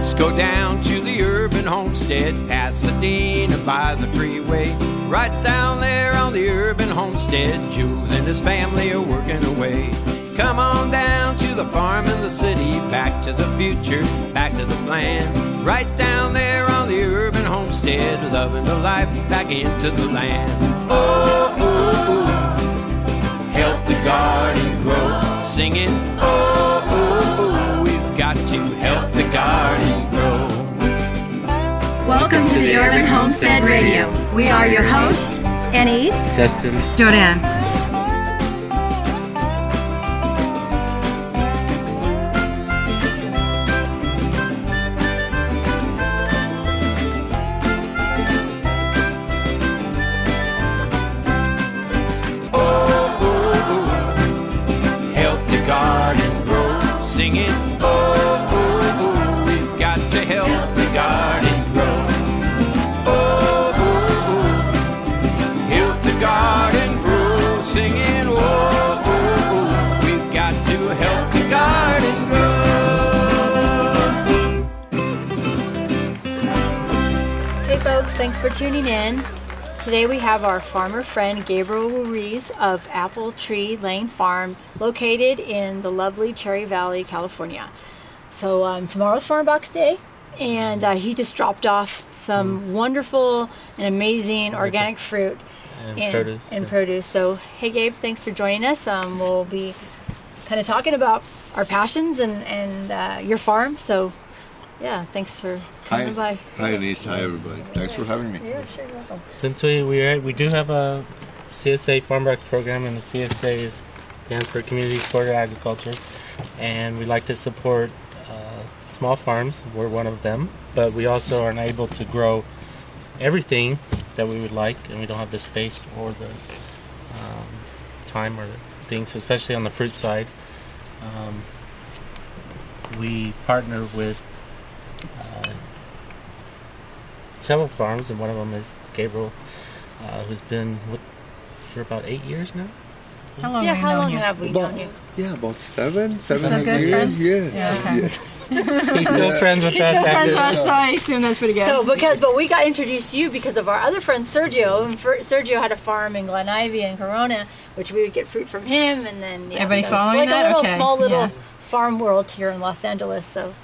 Let's go down to the urban homestead, Pasadena by the freeway. Right down there on the urban homestead, Jules and his family are working away. Come on down to the farm in the city, back to the future, back to the plan. Right down there on the urban homestead, loving the life back into the land. Oh, oh, oh, help the garden grow, singing. Oh, Welcome to the Urban Homestead Radio. We are your hosts, Anais, Justin. Jordanne. Today we have our farmer friend Gabriel Ruiz of Apple Tree Lane Farm, located in the lovely Cherry Valley, California. So um, tomorrow's Farm Box Day, and uh, he just dropped off some wonderful and amazing organic fruit And produce, and yeah. produce. So hey Gabe, thanks for joining us. Um, we'll be kind of talking about our passions and and uh, your farm. So yeah, thanks for Hi, coming by. hi, Elise. Hi, everybody. Thanks for having me. Yeah, sure, welcome. Since we we, are, we do have a CSA Farm Box program, and the CSA is stands for Community Supported Agriculture, and we like to support uh, small farms. We're one of them, but we also are unable to grow everything that we would like, and we don't have the space or the um, time or things, especially on the fruit side. Um, we partner with uh, several farms, and one of them is Gabriel, uh, who's been with for about eight years now. How long Yeah, have how long you? have we About, known you? yeah, about seven, seven Still good years. friends? Yeah. Yeah, okay. Yes. He's still friends with us after. so I assume that's pretty good. So because but we got introduced to you because of our other friend Sergio, and Fer- Sergio had a farm in Glen Ivy and Corona, which we would get fruit from him, and then yeah, Everybody so following it's like that? a little Okay, small little yeah. farm world here in Los Angeles. So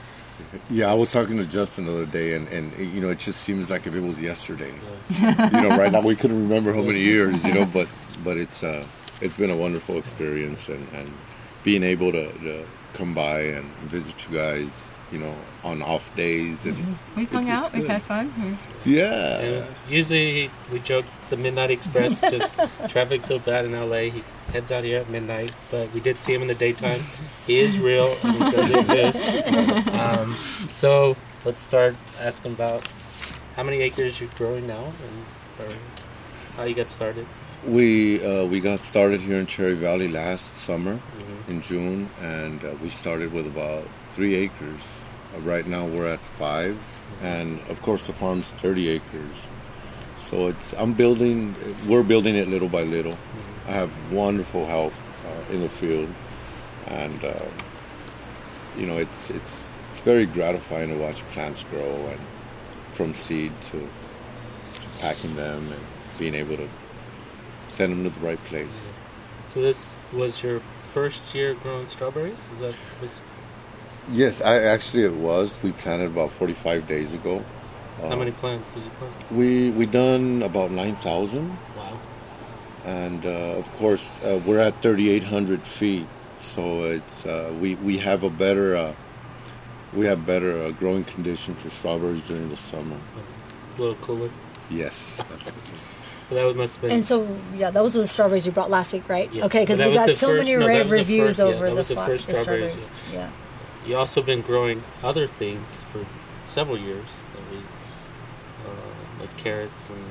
Yeah, I was talking to Justin the other day, and, and you know, it just seems like if it was yesterday. you know, right now we couldn't remember how many years, you know, but but it's uh, it's been a wonderful experience, and, and being able to, to come by and visit you guys, you know, on off days, and We've hung it- out. it's We've good. had fun. We- yeah, It was, usually we joke it's the Midnight Express because traffic's so bad in LA. He heads out here at midnight, but we did see him in the daytime. He is real and he does exist. Um, so let's start asking about how many acres you're growing now and or how you got started. We uh, we got started here in Cherry Valley last summer Mhm. in June, and uh, we started with about three acres. Uh, right now we're at five, and of course the farm's thirty acres. So it's I'm building. We're building it little by little. I have wonderful help uh, in the field, and uh, you know it's it's it's very gratifying to watch plants grow and from seed to, to packing them and being able to send them to the right place. So this was your first year growing strawberries? Is that Yes, I actually it was. We planted about 45 days ago. Uh, how many plants did you plant? We we done about 9,000, Wow. and uh, of course uh, we're at 3,800 feet, so it's uh, we we have a better uh, we have better uh, growing condition for strawberries during the summer. A little cooler. Yes, absolutely. That must have been and so yeah, those were the strawberries you brought last week, right? Yeah. Okay, because we got so first- many no, rave reviews first- yeah, over that the, was the fla- first the strawberries, strawberries. Yeah. You also been growing other things for several years, that we, uh, like carrots and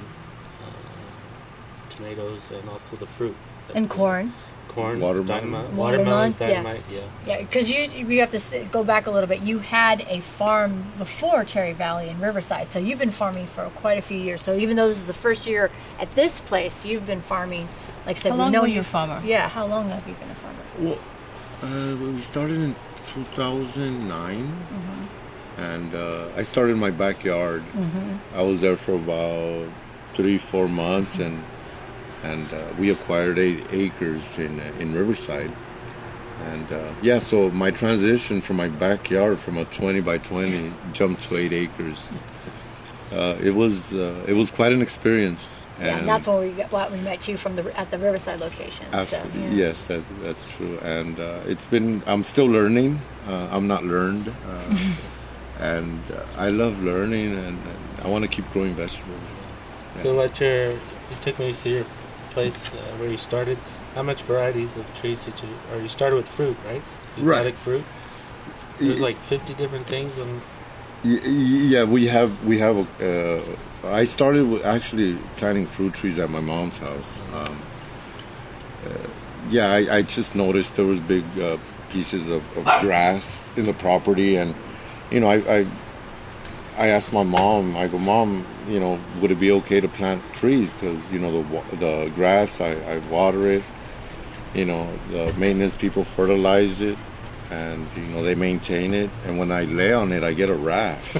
uh, tomatoes, and also the fruit And corn. corn, Watermelon. dynamite, Watermelon, watermelons, yeah. dynamite, yeah. Yeah, because you you have to go back a little bit. You had a farm before Cherry Valley in Riverside, so you've been farming for quite a few years. So even though this is the first year at this place, you've been farming. Like I said, How we know were you a farmer? Yeah, how long have you been a farmer? Well, uh, we started in 2009, and uh, I started in my backyard. I was there for about three, four months, and and uh, we acquired eight acres in uh, in Riverside. And uh, yeah, so my transition from my backyard from a 20 by 20 jumped to eight acres. Uh, it was uh, it was quite an experience. Yeah, and that's when we got, well, we met you from the at the Riverside location. Absolutely. So, yeah. Yes, that, that's true. And uh, it's been, I'm still learning. Uh, I'm not learned. Uh, and uh, I love learning and, and I want to keep growing vegetables. So at your, you took me to your place uh, where you started. How much varieties of trees did you, or you started with fruit, right? Right. Exotic fruit. There's like 50 different things and Y- y- Yeah, we have, we have, uh, I started with actually planting fruit trees at my mom's house. Um, uh, yeah, I, I just noticed there was big uh, pieces of, of grass in the property, and you know, I, I I asked my mom. I go, Mom, you know, would it be okay to plant trees? Because you know the the grass, I, I water it. You know, the maintenance people fertilize it, and you know they maintain it. And when I lay on it, I get a rash.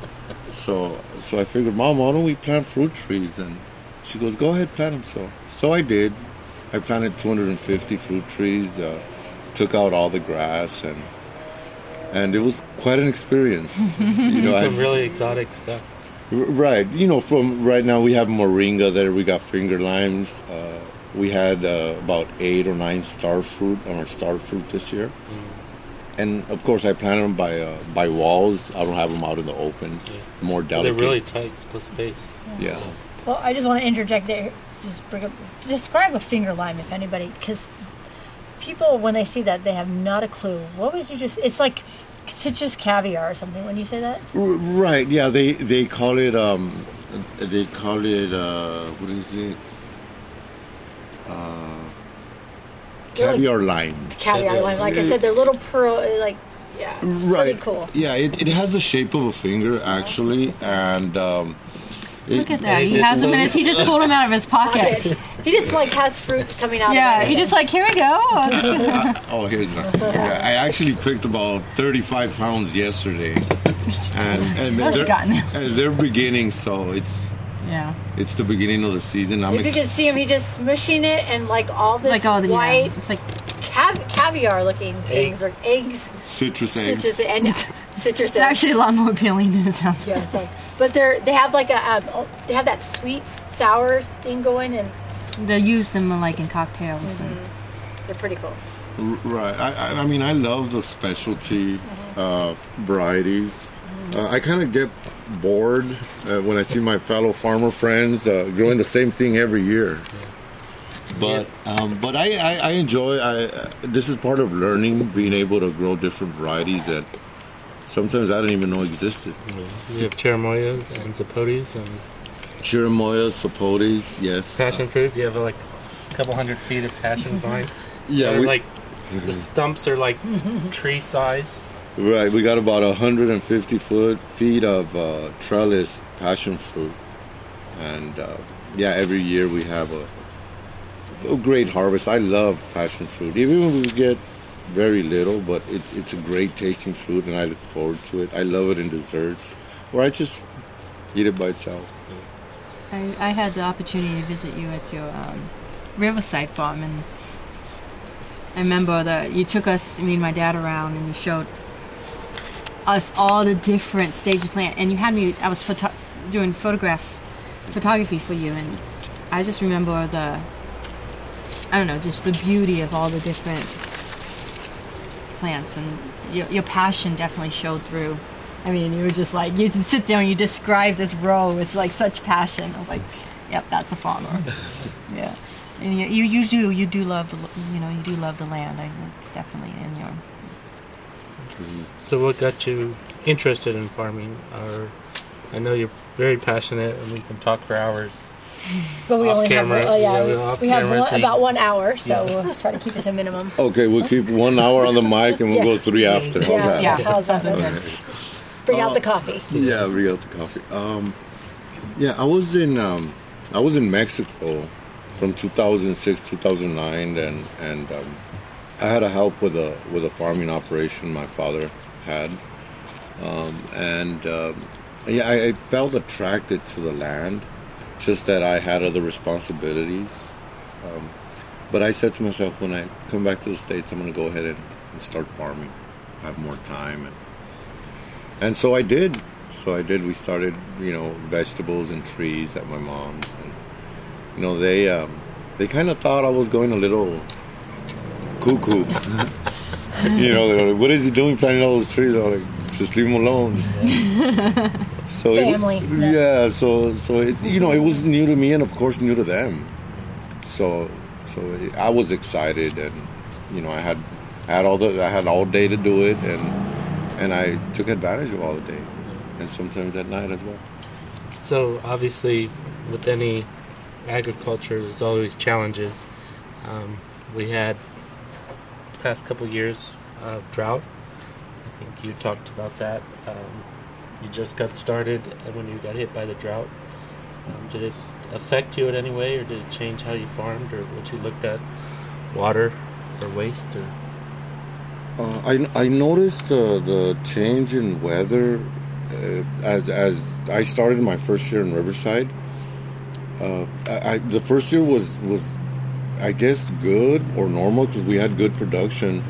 so so I figured, Mom, why don't we plant fruit trees? And she goes, Go ahead, plant them. So so I did. I planted 250 fruit trees. Uh, took out all the grass and and it was quite an experience. you know, I- some really exotic stuff. Right. You know, from right now we have moringa there. We got finger limes. Uh, we had uh, about eight or nine star fruit on our star fruit this year. And of course, I planted them by uh, by walls. I don't have them out in the open. Yeah. More delicate. They're really tight with space. yeah. Well, I just want to interject there. Just bring up, describe a finger lime, if anybody, because people when they see that they have not a clue. What would you just? It's like citrus caviar or something. When you say that, R- right. Yeah. They they call it um they call it uh what is it uh caviar lime. caviar lime. Like I said, they're little pearl. Like yeah, it's right. pretty cool. Yeah. It, it has the shape of a finger actually, and um, it- Look at that. He has them in his. He just pulled them out of his pocket. He just like has fruit coming out. Yeah, of he just like here we go. Oh, this- Oh, here's one. Yeah, I actually picked about 35 pounds yesterday, and and they're, have gotten them. and they're beginning, so it's yeah, it's the beginning of the season. I'm If you can see him, he just smushing it and like all this like all the white yeah, it's like cav- caviar looking things or eggs, citrus eggs. citrus and citrus. it's actually a lot more appealing than it sounds. yeah, so, but they're they have like a um, they have that sweet sour thing going and They'll use them like in cocktails. And, they're pretty cool. R- Right. I, I, I mean, I love the specialty uh, varieties. Uh, I kind of get bored uh, when I see my fellow farmer friends uh, growing the same thing every year. But um, but I, I, I enjoy. I uh, this is part of learning, being able to grow different varieties that sometimes I didn't even know existed. You have cherimoyas and zapotes and Chirimoyas, sapotes, yes. passion fruit. You have like a couple hundred feet of passion vine. Yeah, we- like the stumps are like tree size. Right, we got about 150 foot feet of uh, trellis passion fruit, and uh, yeah, every year we have a, a great harvest. I love passion fruit, even when we get very little, but it's it's a great tasting fruit, and I look forward to it. I love it in desserts, or I just eat it by itself. I, I had the opportunity to visit you at your um, Riverside farm, and I remember that you took us, me and my dad, around, and you showed us all the different stages of plant. And you had me, I was photo- doing photograph photography for you, and I just remember the, I don't know, just the beauty of all the different plants, and your, your passion definitely showed through. I mean, you were just like you sit there and you describe this row with like such passion. I was like, "Yep, that's a farmer." yeah, and you, you you do you do love the you know you do love the land. I, it's definitely in your mm-hmm. So what got you interested in farming? Or I know you're very passionate, and we can talk for hours. But we Off only camera, have uh, yeah, yeah, we, we have one, about one hour, so Yeah. we'll try to keep it to a minimum. Okay, we'll keep one hour on the mic, and we'll Yeah. go three after. Yeah, that? yeah. How's that? Bring out the coffee. Yeah, bring out the coffee. Um, yeah, I was in um, I was in Mexico from 2006 2009, and and um, I had to help with a with a farming operation my father had, um, and um, yeah, I, I felt attracted to the land. Just that I had other responsibilities. Um, but I said to myself, when I come back to the states, I'm going to go ahead and, and start farming. Have more time, and and so I did. So I did. We started, you know, vegetables and trees at my mom's, and you know they um, they kind of thought I was going a little cuckoo. you know, they're like, what is he doing planting all those trees? I'm like, just leave him alone. so it- Family. yeah. So so it, you know, it was new to me, and of course new to them. So so I was excited, and you know, I had I had all the I had all day to do it, and and I took advantage of all the day, and sometimes at night as well. So obviously, with any agriculture, there's always challenges. Um, we had past couple years of drought. I think you talked about that. Um, you just got started when you got hit by the drought. Um, did it affect you in any way, or did it change how you farmed, or what you looked at, water or waste, or Uh, I, I noticed the, the change in weather uh, as, as I started my first year in Riverside. Uh, I, I, the first year was, was, I guess, good or normal because we had good production.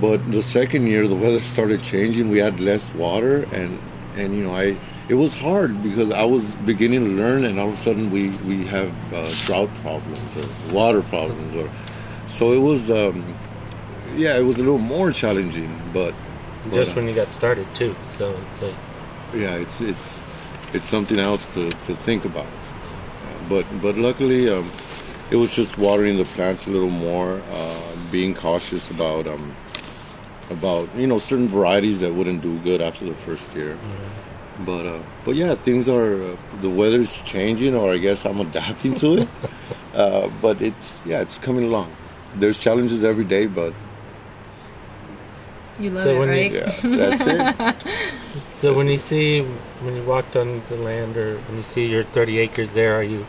But the second year, the weather started changing. We had less water, and, and you know, I it was hard because I was beginning to learn, and all of a sudden we we have uh, drought problems or water problems, or so it was. Um, yeah, it was a little more challenging, but, but, just uh, when you got started too? So it's like yeah, it's it's it's something else to, to think about. Uh, but but luckily, um, it was just watering the plants a little more, uh, being cautious about um, about you know certain varieties that wouldn't do good after the first year. But uh, but yeah, things are uh, the weather's changing, or I guess I'm adapting to it. uh, but it's yeah, it's coming along. There's challenges every day, but You love So it, when you- right? yeah, that's it. So when you see when you walked on the land or when you see your 30 acres there, are you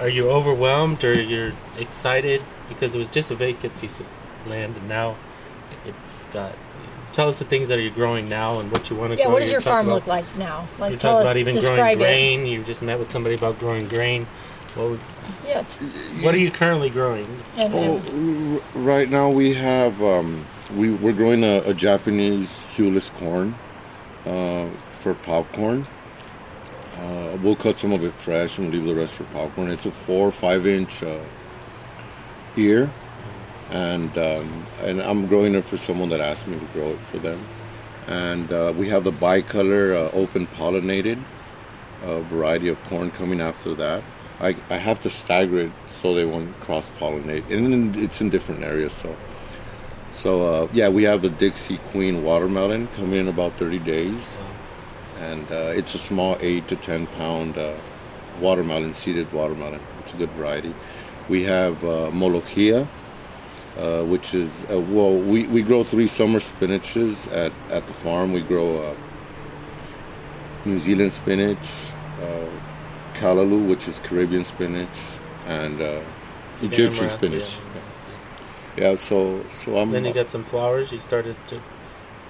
are you overwhelmed or you're excited because it was just a vacant piece of land and now it's got tell us the things that you're growing now and what you want to Yeah, grow. Yeah, what does You your farm about- look like now? Like, You tell talking us, about even growing describe it. grain. You just met with somebody about growing grain. What, would- Yeah, what are you currently growing? and, Oh, and r- right now we have um, we we're growing a, a Japanese hulless corn uh, for popcorn. Uh, we'll cut some of it fresh and leave the rest for popcorn. It's a four or five inch uh, ear, and um, and I'm growing it for someone that asked me to grow it for them. And uh, we have the bicolor uh, open pollinated uh, variety of corn coming after that. I, I have to stagger it so they won't cross pollinate, and it's in different areas. So, so uh, yeah, we have the Dixie Queen watermelon coming in about 30 days, and uh, it's a small eight to 10 pound uh, watermelon, seeded watermelon. It's a good variety. We have uh, Molochia, uh, which is uh, well, we, we grow three summer spinaches at, at the farm. We grow uh, New Zealand spinach, uh, callaloo, which is Caribbean spinach, and uh, Egyptian Amaranth, spinach. yeah. Yeah, so so I'm. Then you got some flowers. You started to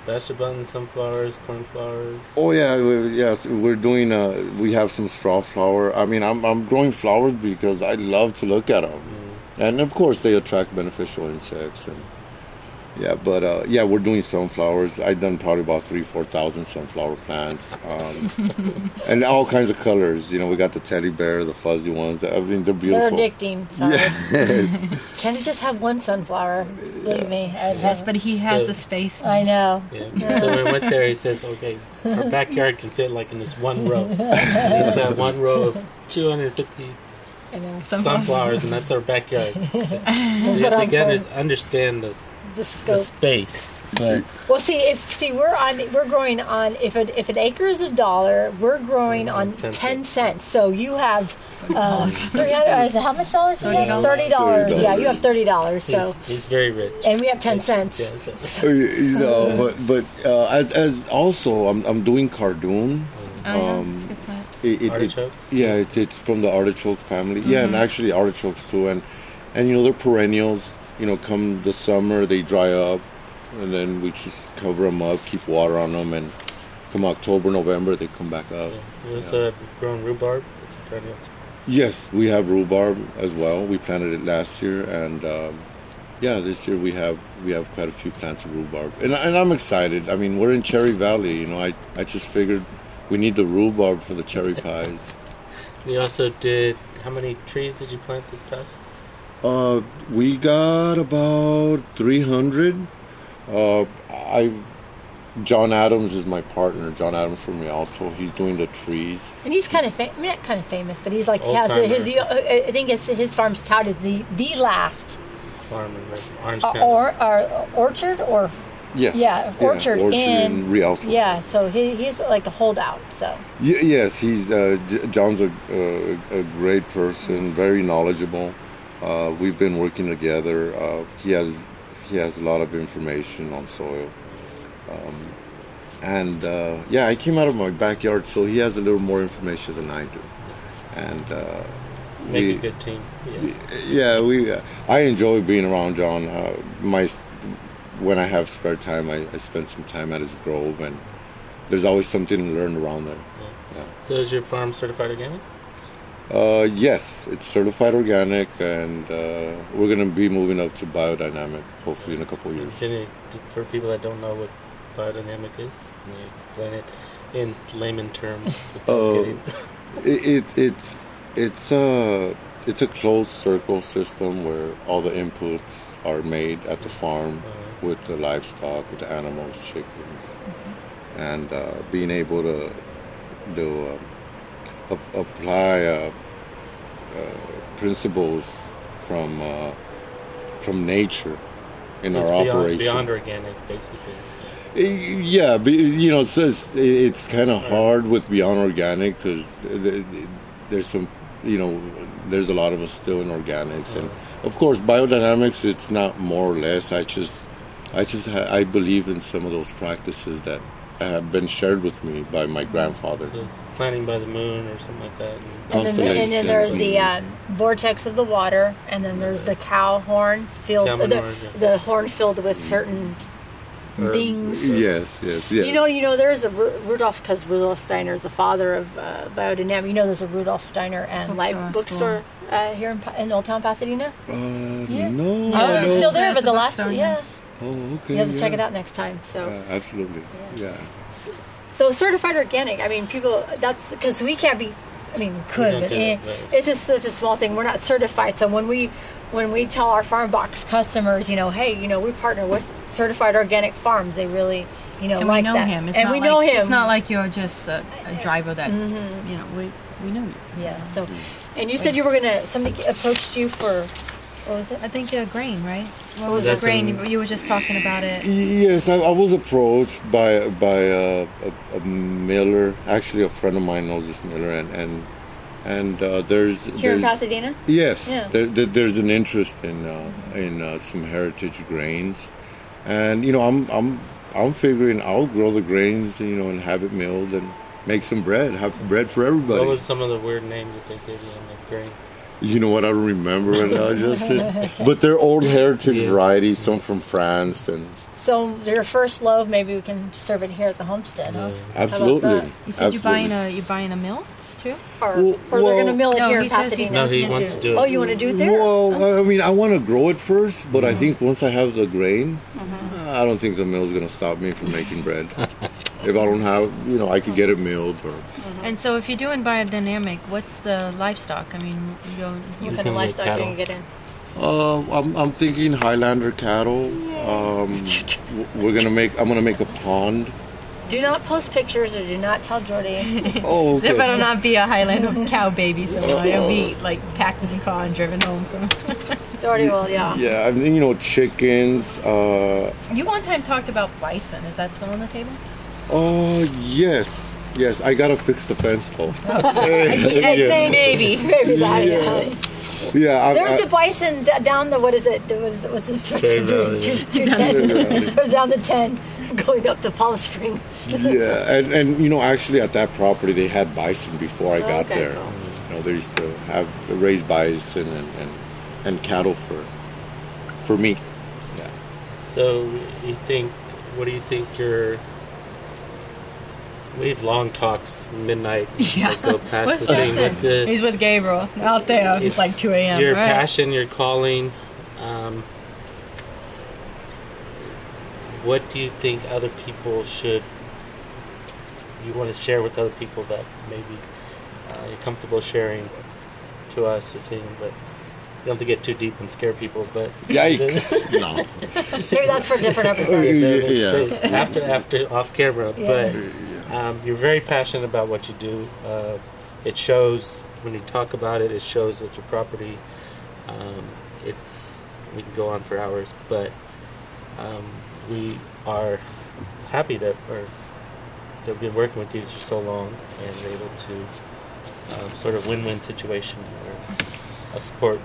bachelor buttons, sunflowers, cornflowers. Oh yeah, we, yes, we're doing. Uh, we have some straw flower. I mean, I'm I'm growing flowers because I love to look at them, and of course they attract beneficial insects. And yeah, but uh, yeah, we're doing sunflowers. I've done probably about three, four thousand sunflower plants, um, and all kinds of colors. You know, we got the teddy bear, the fuzzy ones. I mean, they're they're beautiful. addicting. Sorry. Yes. Can it just have one sunflower? Believe me. I, Yes, but he has So- the space. I know. Yeah. So when we went there, he said, "Okay, our backyard can fit like in this one row. It's that one row of 250 I know. sunflowers, and that's our backyard. So you have to I'm get it, understand the, The the space. But Well, see, if see, we're on, we're growing on. If an if an acre is a dollar, we're growing on 10 ten cents. cents. So you have uh, three hundred. Is it how much dollars? you have? $30. Thirty dollars. $30. Yeah, you have thirty dollars. So he's very rich. and we have ten cents. Yeah, you know, but but uh, as, as also I'm I'm doing cardoon. Oh, yeah, Um, that's a good plant. It, it, it, Artichokes? yeah, it's, it's from the artichoke family. Yeah, and actually artichokes too. And and you know they're perennials. You know, come the summer they dry up, and then we just cover them up, keep water on them, and come October, November, they come back up. Yeah. You also have grown rhubarb. It's a perennial. Yes, we have rhubarb as well. We planted it last year, and um, yeah, this year we have we have quite a few plants of rhubarb, and, and I'm excited. I mean, we're in Cherry Valley. You know, I I just figured we need the rhubarb for the cherry pies. You also did. How many trees did you plant this past? Uh, we got about 300. Uh, I, John Adams is my partner. John Adams from Rialto. He's doing the trees. And he's kind of fa- I mean, not kind of famous, but he's like he has a, his. I think his, his farm's touted the the last Farm in like Orange uh, or, or orchard or Yes. yeah orchard, in, Rialto. yeah. So he, he's like a holdout. So Y- yes, he's uh, J- John's a, a, a great person, very knowledgeable. Uh, we've been working together. Uh, he has he has a lot of information on soil, um, and uh, yeah, I came out of my backyard, so he has a little more information than I do. And uh, Make we- a good team. Yeah. yeah, we. Uh, I enjoy being around John. Uh, my when I have spare time, I, I spend some time at his grove, and there's always something to learn around there. So is your farm certified organic? Uh, yes, it's certified organic, and uh, we're gonna be moving up to biodynamic hopefully in a couple years. Can you, for people that don't know what biodynamic is, can you explain it in layman terms? without Oh. getting- It, it, it's it's a it's a closed circle system where all the inputs are made at the farm Uh, with the livestock, with the animals, chickens, and uh, being able to do um, ap- apply uh, uh, principles from uh, from nature in it's our beyond, operation. Beyond organic, basically. Yeah, but, you know, it says it's kind of hard with beyond organic because there's some, you know, there's a lot of us still in organics, and of course, biodynamics. It's not more or less. I just, I just, ha- I believe in some of those practices that have been shared with me by my grandfather. So it's planting by the moon or something like that. And and then, and then there's the uh, vortex of the water, and then there's the cow horn filled Cow the, yeah. the horn filled with certain Herbs. things. Yes, yes, yes. You know, you know, there is a Ru- Rudolph because Rudolf Steiner is the father of uh, biodynamic. You know, there's a Rudolf Steiner and Bookstore, Life bookstore uh, here in, Pa- in Old Town Pasadena. uh, Yeah. no, Oh, no. it's still there, It's but the last bookstore, yeah, yeah. Oh, okay. you have to check it out next time. So, Uh, absolutely. Yeah. so certified organic. I mean, people. That's because we can't be. I mean, we could, but do eh, it, but- it's just such a small thing. We're not certified, so when we when we tell our farm box customers, you know, hey, you know, we partner with certified organic farms, they really, you know, and like we know that. him. It's and not we like, know him. It's not like you're just a, a driver that Mm-hmm. you know. We we know you. Yeah. So, and you said you were gonna. Somebody approached you for. What was it? I think uh, grain, right? What was was the grain? Some- You, you were just talking about it. Yes, I, I was approached by by uh, a, a miller. Actually, a friend of mine knows this miller, and and and uh, there's Here in there's- Pasadena. Yes, Yeah. there, there, there's an interest in uh, in uh, some heritage grains, and you know I'm I'm I'm figuring I'll grow the grains, you know, and have it milled and make some bread, have bread for everybody. What was some of the weird names that they gave you on the grain? You know what? I remember right now, Justin. But they're old heritage Yeah. varieties, some from France, and So your first loaf, maybe we can serve it here at the homestead, huh? absolutely. You said you're buying a you're buying a mill too. Or, Well- or they're gonna mill it No, here in Pasadena. No, he wants to do it. Oh, you want to do it there? Well, I mean, I want to grow it first, but I Mm-hmm. think once I have the grain, I don't think the mill's going to stop me from making bread. if I don't have, you know, I could get it milled or. And so, if you're doing biodynamic, what's the livestock? I mean, you go. What You kind can of livestock cattle. you get in? Uh, I'm, I'm thinking Highlander cattle. Um, we're gonna make. I'm gonna make a pond. Do not post pictures or do not tell Jordy. Oh, okay. There better not be a Highlander cow baby somewhere. It'll be like packed in the car and driven home. So, Jordy will, yeah. Yeah, I mean, you know, chickens. Uh, you one time talked about bison. Is that still on the table? Oh yes, yes. I gotta fix the fence though. I yeah, Maybe. maybe that. Yeah. Yeah. yeah. I, There's I, the bison down the what is it? What is it? What's it? What's Valley, two, yeah. two ten. or down the ten, going up to Palm Springs. Yeah, and, and you know, actually, at that property, they had bison before I got Okay, there. cool. You know, they used to have raise bison and, and, and cattle for for meat. Yeah. So you think? What do you think your We have long talks midnight. Yeah. That go past What's the thing. Justin? But the, He's with Gabriel out there. It's, It's like 2 a.m. your right? passion, your calling. Um, what do you think other people should? You want to share with other people that maybe uh, you're comfortable sharing to us or to them, but you don't have to get too deep and scare people. But Yikes! no. Maybe that's for a different episode. Yeah. after after off camera, Yeah. but um, you're very passionate about what you do. Uh, it shows when you talk about it. It shows that your property. Um, it's we can go on for hours, but um, we are happy that or that we've been working with you for so long and able to um, sort of win-win situation where I support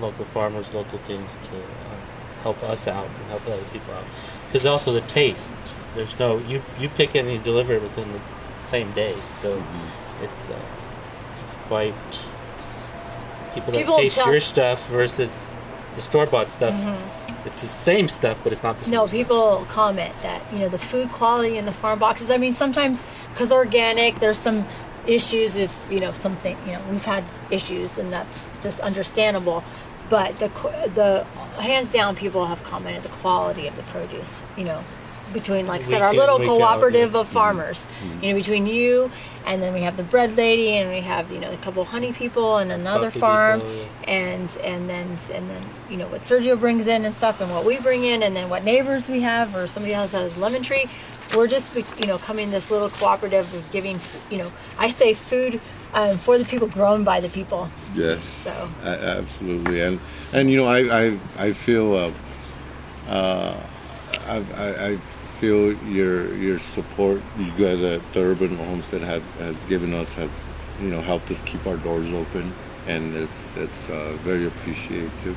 local farmers, local things to uh, help us out and help other people out. Because also the taste, there's no you you pick it and you deliver it within the same day, so it's uh, it's quite people that People taste tell- your stuff versus the store bought stuff. It's the same stuff, but it's not the same. No, stuff. people comment that you know the food quality in the farm boxes. I mean, sometimes because organic, there's some issues if you know something. You know, we've had issues, and that's just understandable. But the the hands down, people have commented the quality of the produce. You know, between like I said, our little week out, cooperative yeah. of farmers. You know, between you and then we have the bread lady, and we have you know a couple honey people and another Coffee farm, people, yeah. and and then and then you know what Sergio brings in and stuff, and what we bring in, and then what neighbors we have, or somebody else has lemon tree. We're just you know coming this little cooperative of giving you know I say food um, for the people, grown by the people. Yes. So. A- absolutely, and and you know, I I, I feel uh, uh, I, I, I feel your your support. You guys at the Urban Homestead have has given us has you know helped us keep our doors open, and it's it's uh, very appreciative.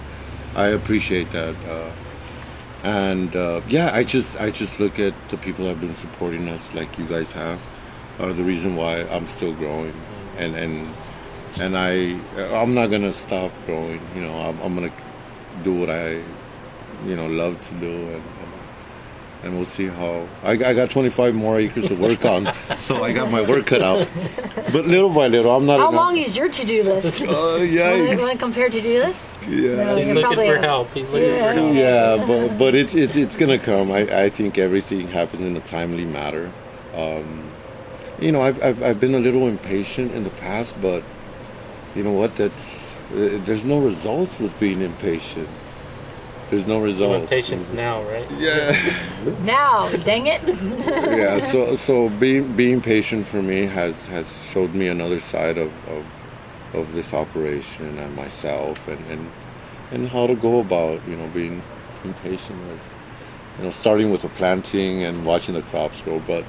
I appreciate that. Uh, and uh, yeah, I just I just look at the people that have been supporting us, like you guys have, are the reason why I'm still growing, and and and I I'm not gonna stop growing. You know, I'm, I'm gonna do what I you know love to do, and and, and we'll see how. I, I got 25 more acres to work on, so I got my work cut out. But little by little, I'm not. How gonna- long is your to do list? Oh Want yeah, to compare to do list? yeah. No, He's you're looking for a- help. He's looking Yeah. for help. yeah, but but it's it's it's gonna come. I, I think everything happens in a timely manner. Um, you know, I've, I've I've been a little impatient in the past, but you know what? That's uh, there's no results with being impatient. There's no You results. want patience now, right? Yeah, Now, dang it! yeah. So so being being patient for me has has showed me another side of of, of this operation and myself and, and and how to go about you know being being patient with you know starting with the planting and watching the crops grow. But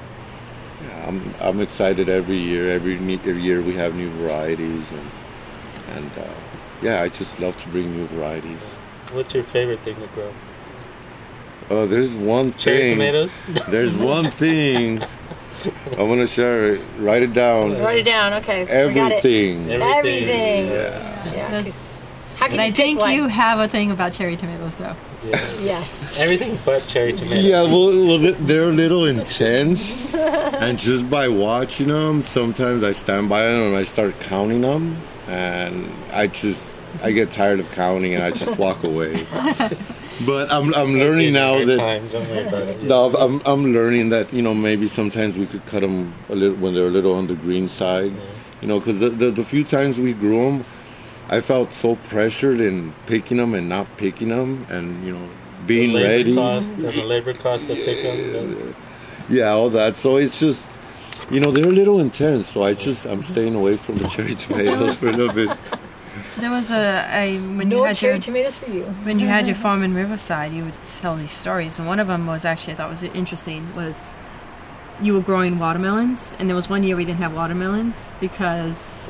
yeah, I'm I'm excited every year. Every every year we have new varieties and and uh, yeah, I just love to bring new varieties. What's your favorite thing to grow? Oh, there's one Cherry thing. tomatoes. There's one thing. I'm gonna share it. Write it down. Write it down. Okay, we got it. Everything. Everything. Everything. Yeah. Yeah. That's- How can But I you pick think one? you have a thing about cherry tomatoes, though. Yeah. Yes. Everything but cherry tomatoes. Yeah, well, well, they're a little intense, and just by watching them, sometimes I stand by them and I start counting them, and I just I get tired of counting and I just walk away. But I'm I'm learning now that time, don't worry about it. no, I'm I'm learning that you know maybe sometimes we could cut them a little when they're a little on the green side, you know, because the, the the few times we grew them, I felt so pressured in picking them and not picking them, and you know being the labor ready. cost and the labor cost to pick them. Yeah, all that. So it's just, you know, they're a little intense. So I just, I'm staying away from the cherry tomatoes for a little bit. There was a, a when you No had cherry your tomatoes for you. when you had your farm in Riverside, you would tell these stories, and one of them was actually I thought was interesting was you were growing watermelons, and there was one year we didn't have watermelons because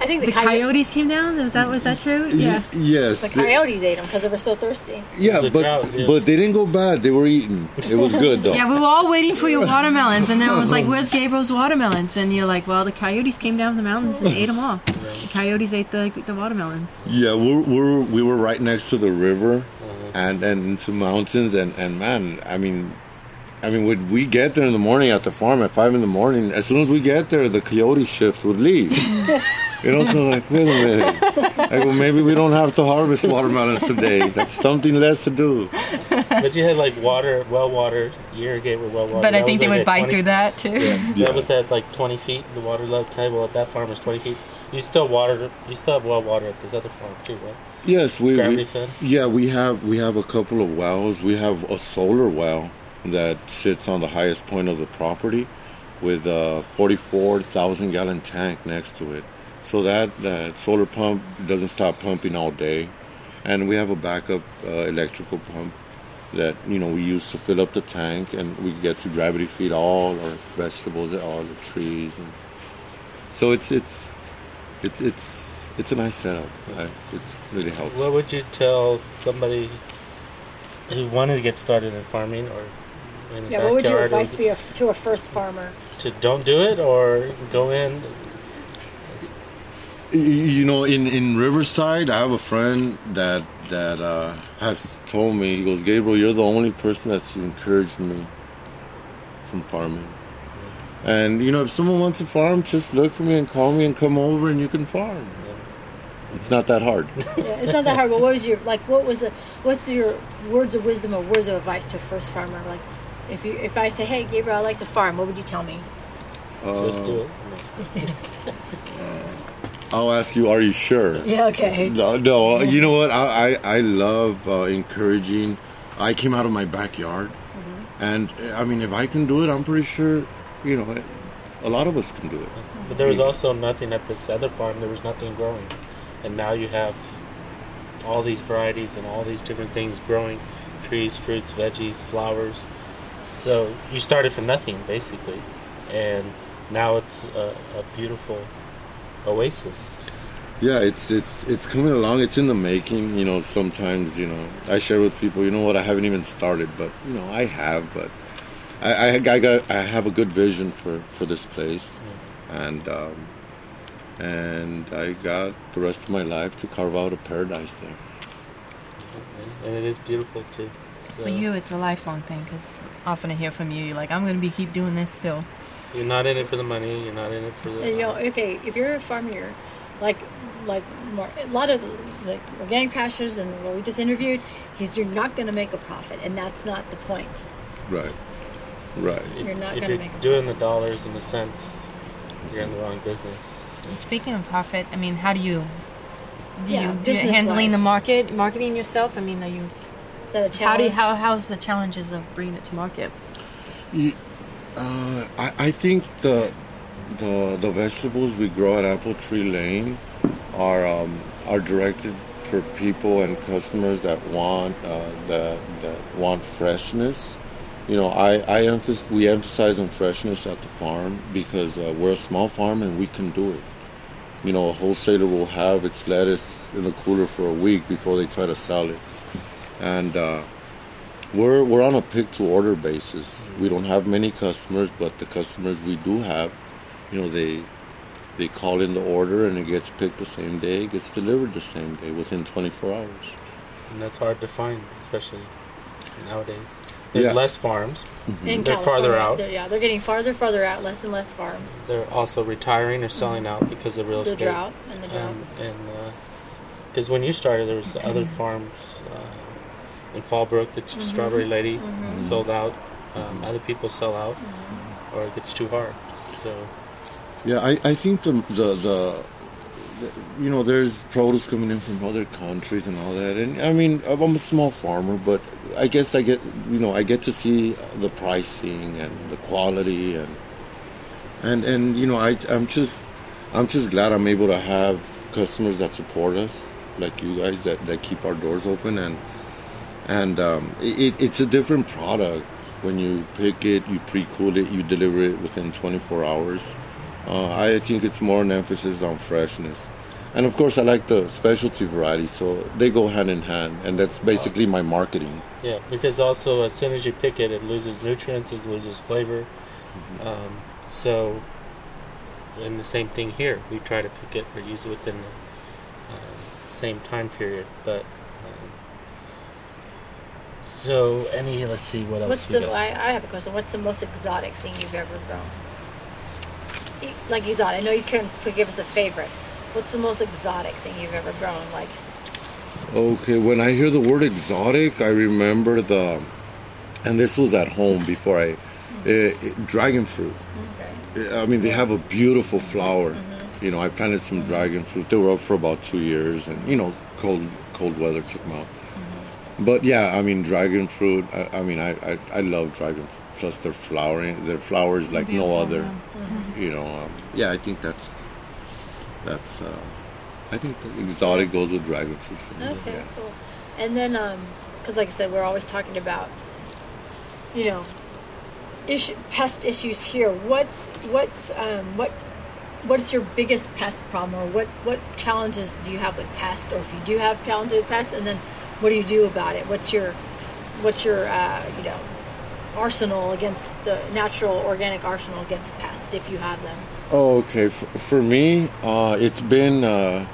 I think the, the coyote, coyotes came down. Was that was that true? Yeah. Y- yes. the they- coyotes ate them because they were so thirsty. yeah, but drought, yeah. but they didn't go bad. They were eaten. It was good though. Yeah, we were all waiting for your watermelons, and then it was like, "Where's Gabriel's watermelons?" And you're like, "Well, the coyotes came down from the mountains and ate them all. The coyotes ate the the watermelons." Yeah, we're, we're we were right next to the river, and and into mountains, and and man, I mean, I mean, would we get there in the morning at the farm at five in the morning? As soon as we get there, the coyote shift would leave. you know, so like, wait a minute. I go, maybe we don't have to harvest watermelons today. That's something less to do. But you had like water, well water, you irrigate with well water. But I think they like, would at bite 20 through that too. Yeah, That was at like 20 feet. The water level table at that farm is 20 feet. You still water. You still have well water at this other farm too, right? Yes, we, we yeah we have we have a couple of wells. We have a solar well that sits on the highest point of the property with a 44,000 gallon tank next to it. So that that solar pump doesn't stop pumping all day, and we have a backup uh, electrical pump that you know we use to fill up the tank, and we get to gravity feed all our vegetables, and all the trees, and so it's it's it's it's it's a nice setup. It really helps. What would you tell somebody who wanted to get started in farming or in the Yeah, what would your advice be a, to a first farmer? to don't do it or go in? You know, in, in Riverside, I have a friend that that uh, has told me. He goes, Gabriel, you're the only person that's encouraged me from farming. And you know, if someone wants to farm, just look for me and call me and come over, and you can farm. It's not that hard. Yeah, it's not that hard. But what was your like? What was the? What's your words of wisdom or words of advice to a first farmer? Like, if you if I say, hey, Gabriel, I like to farm, what would you tell me? Just do it. Just do it. I'll ask you, are you sure? Yeah. Okay. No, no. You know what? I I, I love uh, encouraging. I came out of my backyard, and uh, I mean, if I can do it, I'm pretty sure. You know, a lot of us can do it. But there was also nothing at this other farm. There was nothing growing, and now you have all these varieties and all these different things growing: trees, fruits, veggies, flowers. So you started from nothing basically, and now it's a, a beautiful oasis. Yeah, it's it's it's coming along. It's in the making. You know, sometimes you know I share with people. You know what? I haven't even started, but you know I have. But I I, I got I have a good vision for for this place, and um, and I got the rest of my life to carve out a paradise there. and it is beautiful too. So For you, it's a lifelong thing because often I hear from you, you're like, I'm going to be keep doing this still. you're not in it for the money. You're not in it for the. And, you know, okay, if you're a farmer, like like more, a lot of like organic pastures and what we just interviewed, he's you're not going to make a profit, and that's not the point. Right, right. if, you're not if gonna you're make a doing the dollars and the cents, you're in the wrong business. Speaking of profit, I mean, how do you do Yeah, you do you business-wise. handling the market, marketing yourself? I mean, are you Is that a how do you, how how's the challenges of bringing it to market? You- Uh, I, I think the the the vegetables we grow at Apple Tree Lane are um, are directed for people and customers that want uh, that that want freshness. You know, I I emphasize we emphasize on freshness at the farm because uh, we're a small farm and we can do it. You know, a wholesaler will have its lettuce in the cooler for a week before they try to sell it, and. Uh, we're we're on a pick to order basis. We don't have many customers, but the customers we do have, you know, they they call in the order and it gets picked the same day, it gets delivered the same day within 24 hours. And that's hard to find, especially nowadays. There's Yeah. less farms. In They're farther California, out. they're- yeah, they're getting farther, farther out, less and less farms. They're also retiring or selling out because of real The estate. drought and the drought. And because when you started, there was other farms uh, in Fallbrook. The Mm-hmm. strawberry lady sold out. Um, other people sell out, Mm-hmm. or it gets too hard. So Yeah, I, I think the, the the the you know there's produce coming in from other countries and all that, and I mean I'm a small farmer, but I guess I get you know I get to see the pricing and the quality and and and you know I I'm just I'm just glad I'm able to have customers that support us like you guys that that keep our doors open and and um, it, it's a different product when you pick it, you pre-cool it, you deliver it within 24 hours. Uh, I think it's more an emphasis on freshness. And of course, I like the specialty variety, so they go hand in hand, and that's basically my marketing. yeah, because also as soon as you pick it, it loses nutrients, it loses flavor. Mm-hmm. Um, so, and the same thing here. We try to pick it or use it within the uh, same time period, but So any, let's see what else What's we the? got. I, I have a question. What's the most exotic thing you've ever grown? Like exotic. I know you can't give us a favorite. What's the most exotic thing you've ever grown? Like Okay, when I hear the word exotic, I remember the, and this was at home before I, uh, dragon fruit. okay. I mean, they have a beautiful flower. Mhm. You know, I planted some dragon fruit. They were up for about two years, and you know, cold cold weather took them out. But yeah, I mean, dragon fruit. I, I mean, I, I I love dragon fruit. Plus, their flowering, their flowers like no other. yeah. You know, um, yeah, I think that's that's. Uh, I think the exotic goes with dragon fruit. For me, Okay, yeah. cool. And then, um, because like I said, we're always talking about, you know, issue, pest issues here. What's what's um, what what's your biggest pest problem, or what what challenges do you have with pests, or if you do have challenges with pests, and then what do you do about it? What's your what's your uh, you know arsenal against the natural organic arsenal against pests if you have them? Oh, okay. For, for me, uh, it's been uh,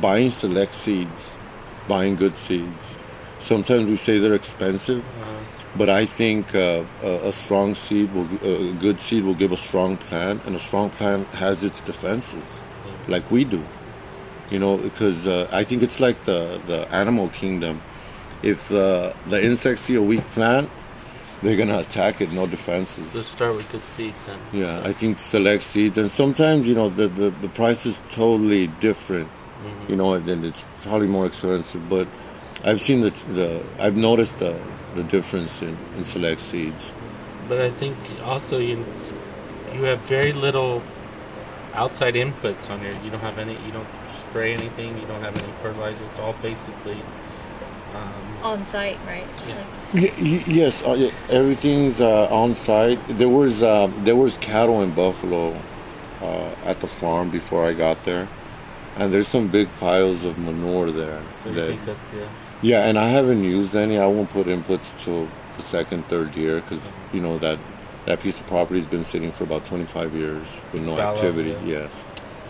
buying select seeds, buying good seeds. Sometimes we say they're expensive, Uh, but I think uh, a, a strong seed will, a good seed will give a strong plant, and a strong plant has its defenses, like we do. You know, because uh, I think it's like the the animal kingdom. If the the insects see a weak plant, they're gonna attack it. No defenses. let's start with good seeds then. Yeah, I think select seeds, and sometimes you know the the, the price is totally different. You know, and then it's probably more expensive. But I've seen the the I've noticed the the difference in, in select seeds. But I think also you you have very little outside inputs on your. You don't have any. You don't spray anything. You don't have any fertilizer. It's all basically. Um, On site, right? Yeah. Y- y- yes, uh, yeah, everything's uh, on site. There was uh, there was cattle in Buffalo uh, at the farm before I got there, and there's some big piles of manure there. so you that- think that's yeah. Yeah, and I haven't used any. I won't put inputs till the second, third year because you know that that piece of property's been sitting for about 25 years with no Fallow, activity. yeah. Yes.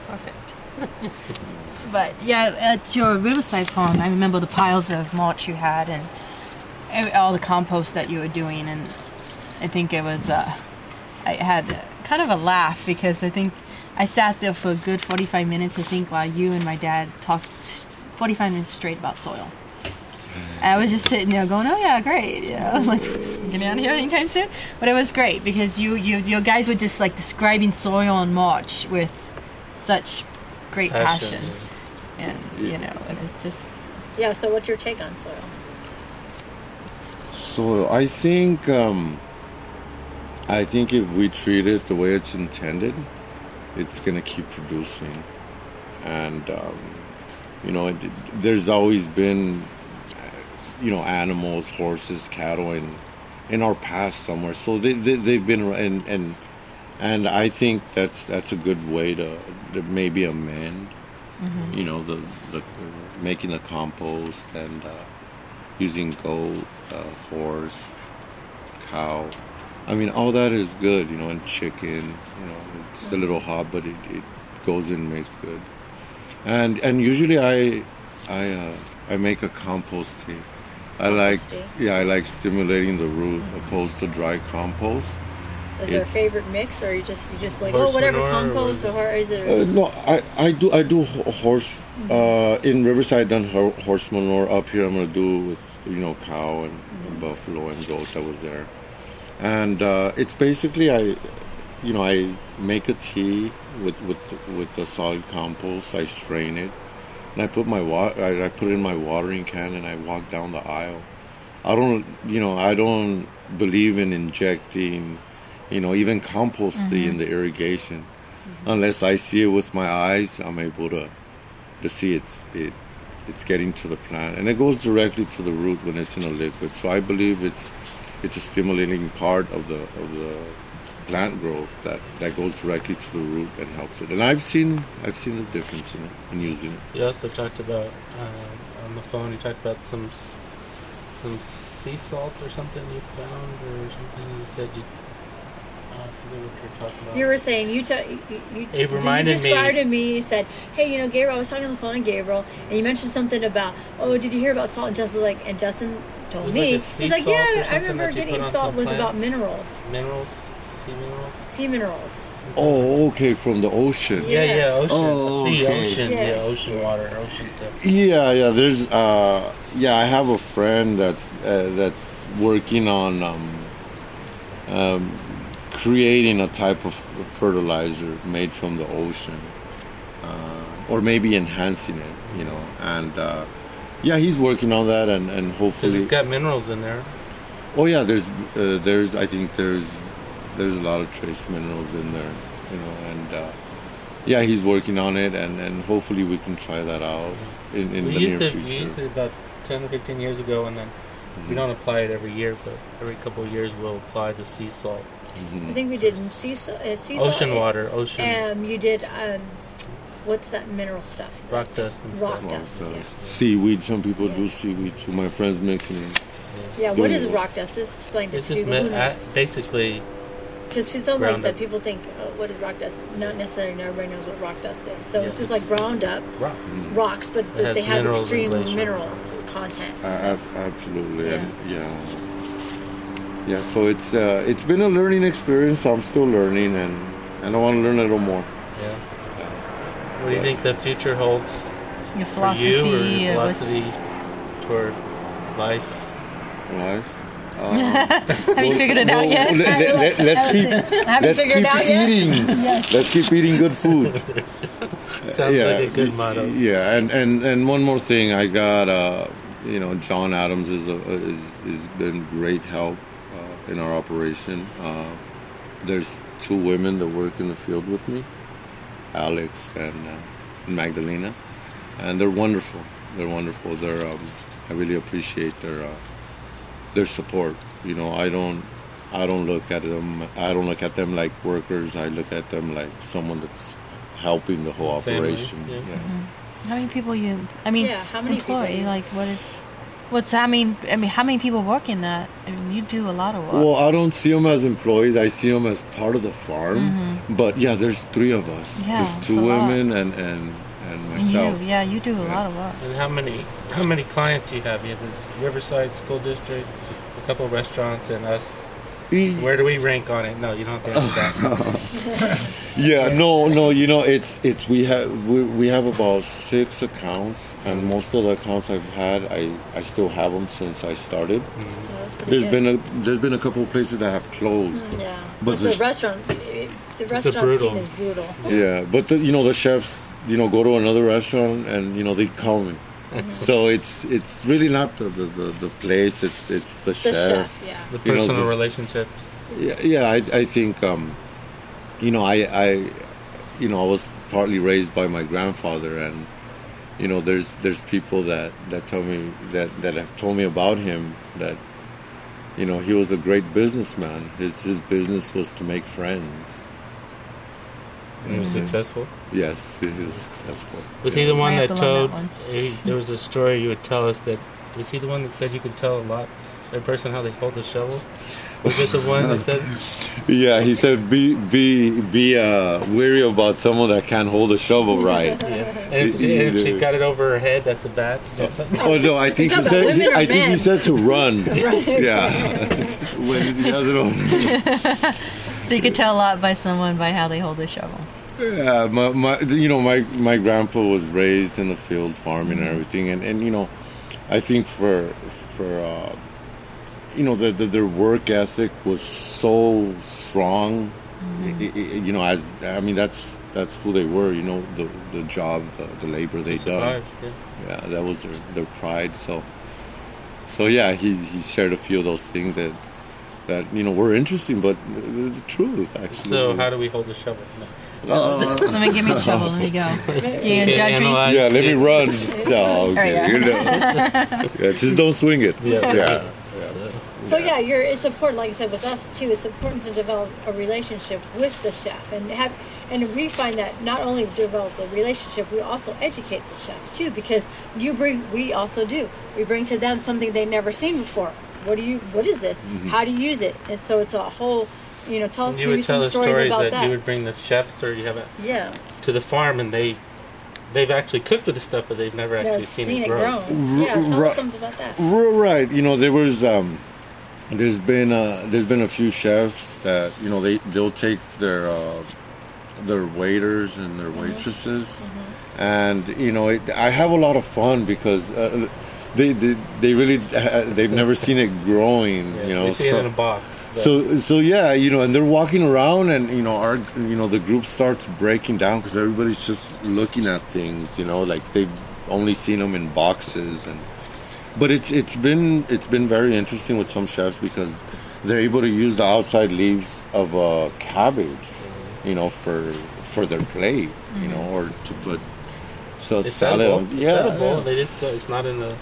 Perfect. but yeah, at your Riverside farm, I remember the piles of mulch you had and all the compost that you were doing, and I think it was. Uh, I had kind of a laugh because I think I sat there for a good 45 minutes. I think while you and my dad talked 45 minutes straight about soil. And I was just sitting there going, "Oh yeah, great." Yeah, I was like, "Getting out of here anytime soon." But it was great because you, you, your guys were just like describing soil and mulch with such great passion, Passion, and you know, and it's just Yeah. So, what's your take on soil? So I think um, I think if we treat it the way it's intended, it's gonna keep producing, and um, you know, it, there's always been you know animals, horses, cattle, in in our past somewhere. So they, they they've been and and and I think that's that's a good way to, to maybe amend. You know, the, the making the compost and. Uh, using goat, uh, horse, cow. I mean, all that is good, you know, and chicken. You know, it's a little hot, but it, it goes in and makes good. And and usually I I uh, I make a compost tea. I like tea? yeah I like stimulating the root opposed to dry compost. Is there a favorite mix, or you just you just like oh whatever compost or, or is it Uh, no, I, I do I do ho- horse uh, in Riverside. Done ho- horse manure up here. I'm gonna do with you know cow and, and buffalo and goat that was there, and uh, it's basically I, you know, I make a tea with with with the solid compost. I strain it, and I put my water. I, I put in my watering can and I walk down the aisle. I don't, you know, I don't believe in injecting, you know, even compost tea mm-hmm. in the irrigation mm-hmm. unless I see it with my eyes, I'm able to to see it's it it's getting to the plant, and it goes directly to the root when it's in a liquid. So I believe it's it's a stimulating part of the of the plant growth that that goes directly to the root and helps it. And I've seen I've seen the difference in it in using it. You also talked about uh, on the phone. You talked about some some sea salt or something you found or something. You said you. Uh, I forget what you're talking about. You were saying you, t- you, you, It reminded you me- described to me. You said, "Hey, you know, Gabriel. I was talking on the phone with Gabriel, and you mentioned something about, oh, did you hear about salt?" And Justin like, and Justin It told was me. like a He's sea like, salt or yeah, I remember getting salt some was about minerals, Minerals, sea minerals. sea minerals. Oh, okay, from the ocean. Yeah, Yeah. yeah, ocean, Oh, sea, okay. ocean, Yeah. yeah. ocean water, ocean stuff. Yeah, yeah. There's, uh, yeah. I have a friend that's uh, that's working on um, um, creating a type of fertilizer made from the ocean, uh, or maybe enhancing it. You know, and uh, yeah, he's working on that, and and Because hopefully, it's got minerals in there. oh yeah, there's uh, there's I think there's there's a lot of trace minerals in there. You know, and uh, yeah, he's working on it, and and hopefully we can try that out in in we the used near it, we future. used it about 10 or 15 years ago, and then we don't apply it every year, but every couple of years we'll apply the sea salt. I think we did sea salt, uh, sea salt Ocean water, ocean Um, you did um, what's that mineral stuff? rock dust and Rock stuff. Well, dust, so yeah. Seaweed. Some people Yeah. do seaweed too. My friends mixing it. Yeah, what is rock dust? This explained it It's to just me- a- basically Because some like ground said, people think, oh, what is rock dust? Not necessarily everybody knows what rock dust is. So Yeah. it's just like ground up rocks. rocks, but It they have extreme minerals content. Uh, So- ab- absolutely, and yeah, yeah. So it's uh, it's been a learning experience. I'm still learning, and and I want to learn a little more. Yeah. What do you think the future holds Your for philosophy. you or uh, your philosophy toward life? Life. Uh, Have you figured it out yet? Let, us keep let's keep it out eating. Let's keep eating good food. Sounds like a good motto. Yeah, and, and, and one more thing, I got uh, you know John Adams is a, is is been great help uh, in our operation. Uh, there's two women that work in the field with me, Alex and uh, Magdalena, and they're wonderful. They're wonderful. They're um, I really appreciate their uh, their support. You know, I don't I don't look at them I don't look at them like workers. I look at them like someone that's helping the whole Family, operation. yeah. How many people you? I mean, Yeah, how many people employ? do you- Like, what is? What's that mean? I mean, how many people work in that? I mean, you do a lot of work. Well, I don't see them as employees. I see them as part of the farm. But yeah, there's three of us. Mm-hmm. Yeah, there's two women lot. women and and and and you, yeah, you do a Yeah. lot of work. And how many how many clients you have? You have this Riverside School District, a couple of restaurants, and us. Where do we rank on it? No, you don't have to answer that. Yeah, no, no. You know, it's it's we have we, we have about six accounts, and most of the accounts I've had, I I still have them since I started. Mm-hmm. Yeah, that's pretty There's good. been a there's been a couple of places that have closed. Mm, yeah, but but the restaurant, the restaurant brutal. scene is brutal. Yeah, but the, you know the chefs, you know, go to another restaurant and you know they call me. So it's it's really not the, the, the, the place. It's it's the, The chef. chef, yeah. The You know, personal the- relationships. Yeah, yeah. I I think um, you know I I you know I was partly raised by my grandfather and you know there's there's people that that tell me that that have told me about him that you know he was a great businessman. His his business was to make friends. And he was successful. Yes, he was successful. Was he the one that have to learn told? that one. there was a story you would tell us that. Was he the one that said you could tell a lot? A person how they hold the shovel. Was it the one that said? Yeah, he said be be be uh, weary about someone that can't hold a shovel right. Yeah. And if, and if she's got it over her head, that's a bad. Oh no, I think he said he, women or I think he said to run. Yeah, when he has it on. So you could tell a lot by someone by how they hold a shovel. Yeah, my, my you know my my grandpa was raised in the field farming and everything, and and you know, I think for for uh, you know the, the, their work ethic was so strong. I- I- I- you know, as I mean that's that's who they were. You know, the the job, the, the labor they done. yeah. Yeah, that was their, their pride. So so yeah, he he shared a few of those things that. That you know were interesting, but the, the truth actually. So how do we hold the shovel? No. Uh, Let me give me a shovel. Let me go. You gonna judge me? Yeah, let me run. No, okay. yeah. You know. yeah, just don't swing it. Yeah. yeah. So yeah, you're. It's important, like you said, with us too. It's important to develop a relationship with the chef and have, and we find that not only develop the relationship, we also educate the chef too, because you bring. We also do. We bring to them something they never seen before. What do you? What is this? Mm-hmm. How do you use it? And so it's a whole. You know, tell us You maybe would tell some the stories, stories about that, that. you would bring the chefs or you have it yeah. to the farm and they they've actually cooked with the stuff, but they've never actually Never seen, seen it it grow. grown. Yeah, tell Right. us something about that. R- Right. You know, there was um, there's been uh, there's been a few chefs that you know they they'll take their uh, their waiters and their waitresses, and you know it, I have a lot of fun because. Uh, they, they they really uh, they've never seen it growing Yeah, you know they see so- it in a box. but- so so yeah, you know, and they're walking around, and you know, our you know the group starts breaking down because everybody's just looking at things, you know, like they've only seen them in boxes, and but it's it's been it's been very interesting with some chefs because they're able to use the outside leaves of a cabbage, you know, for for their plate, you know, or to put so it's salad edible. It's yeah, edible. yeah. They just it's not in the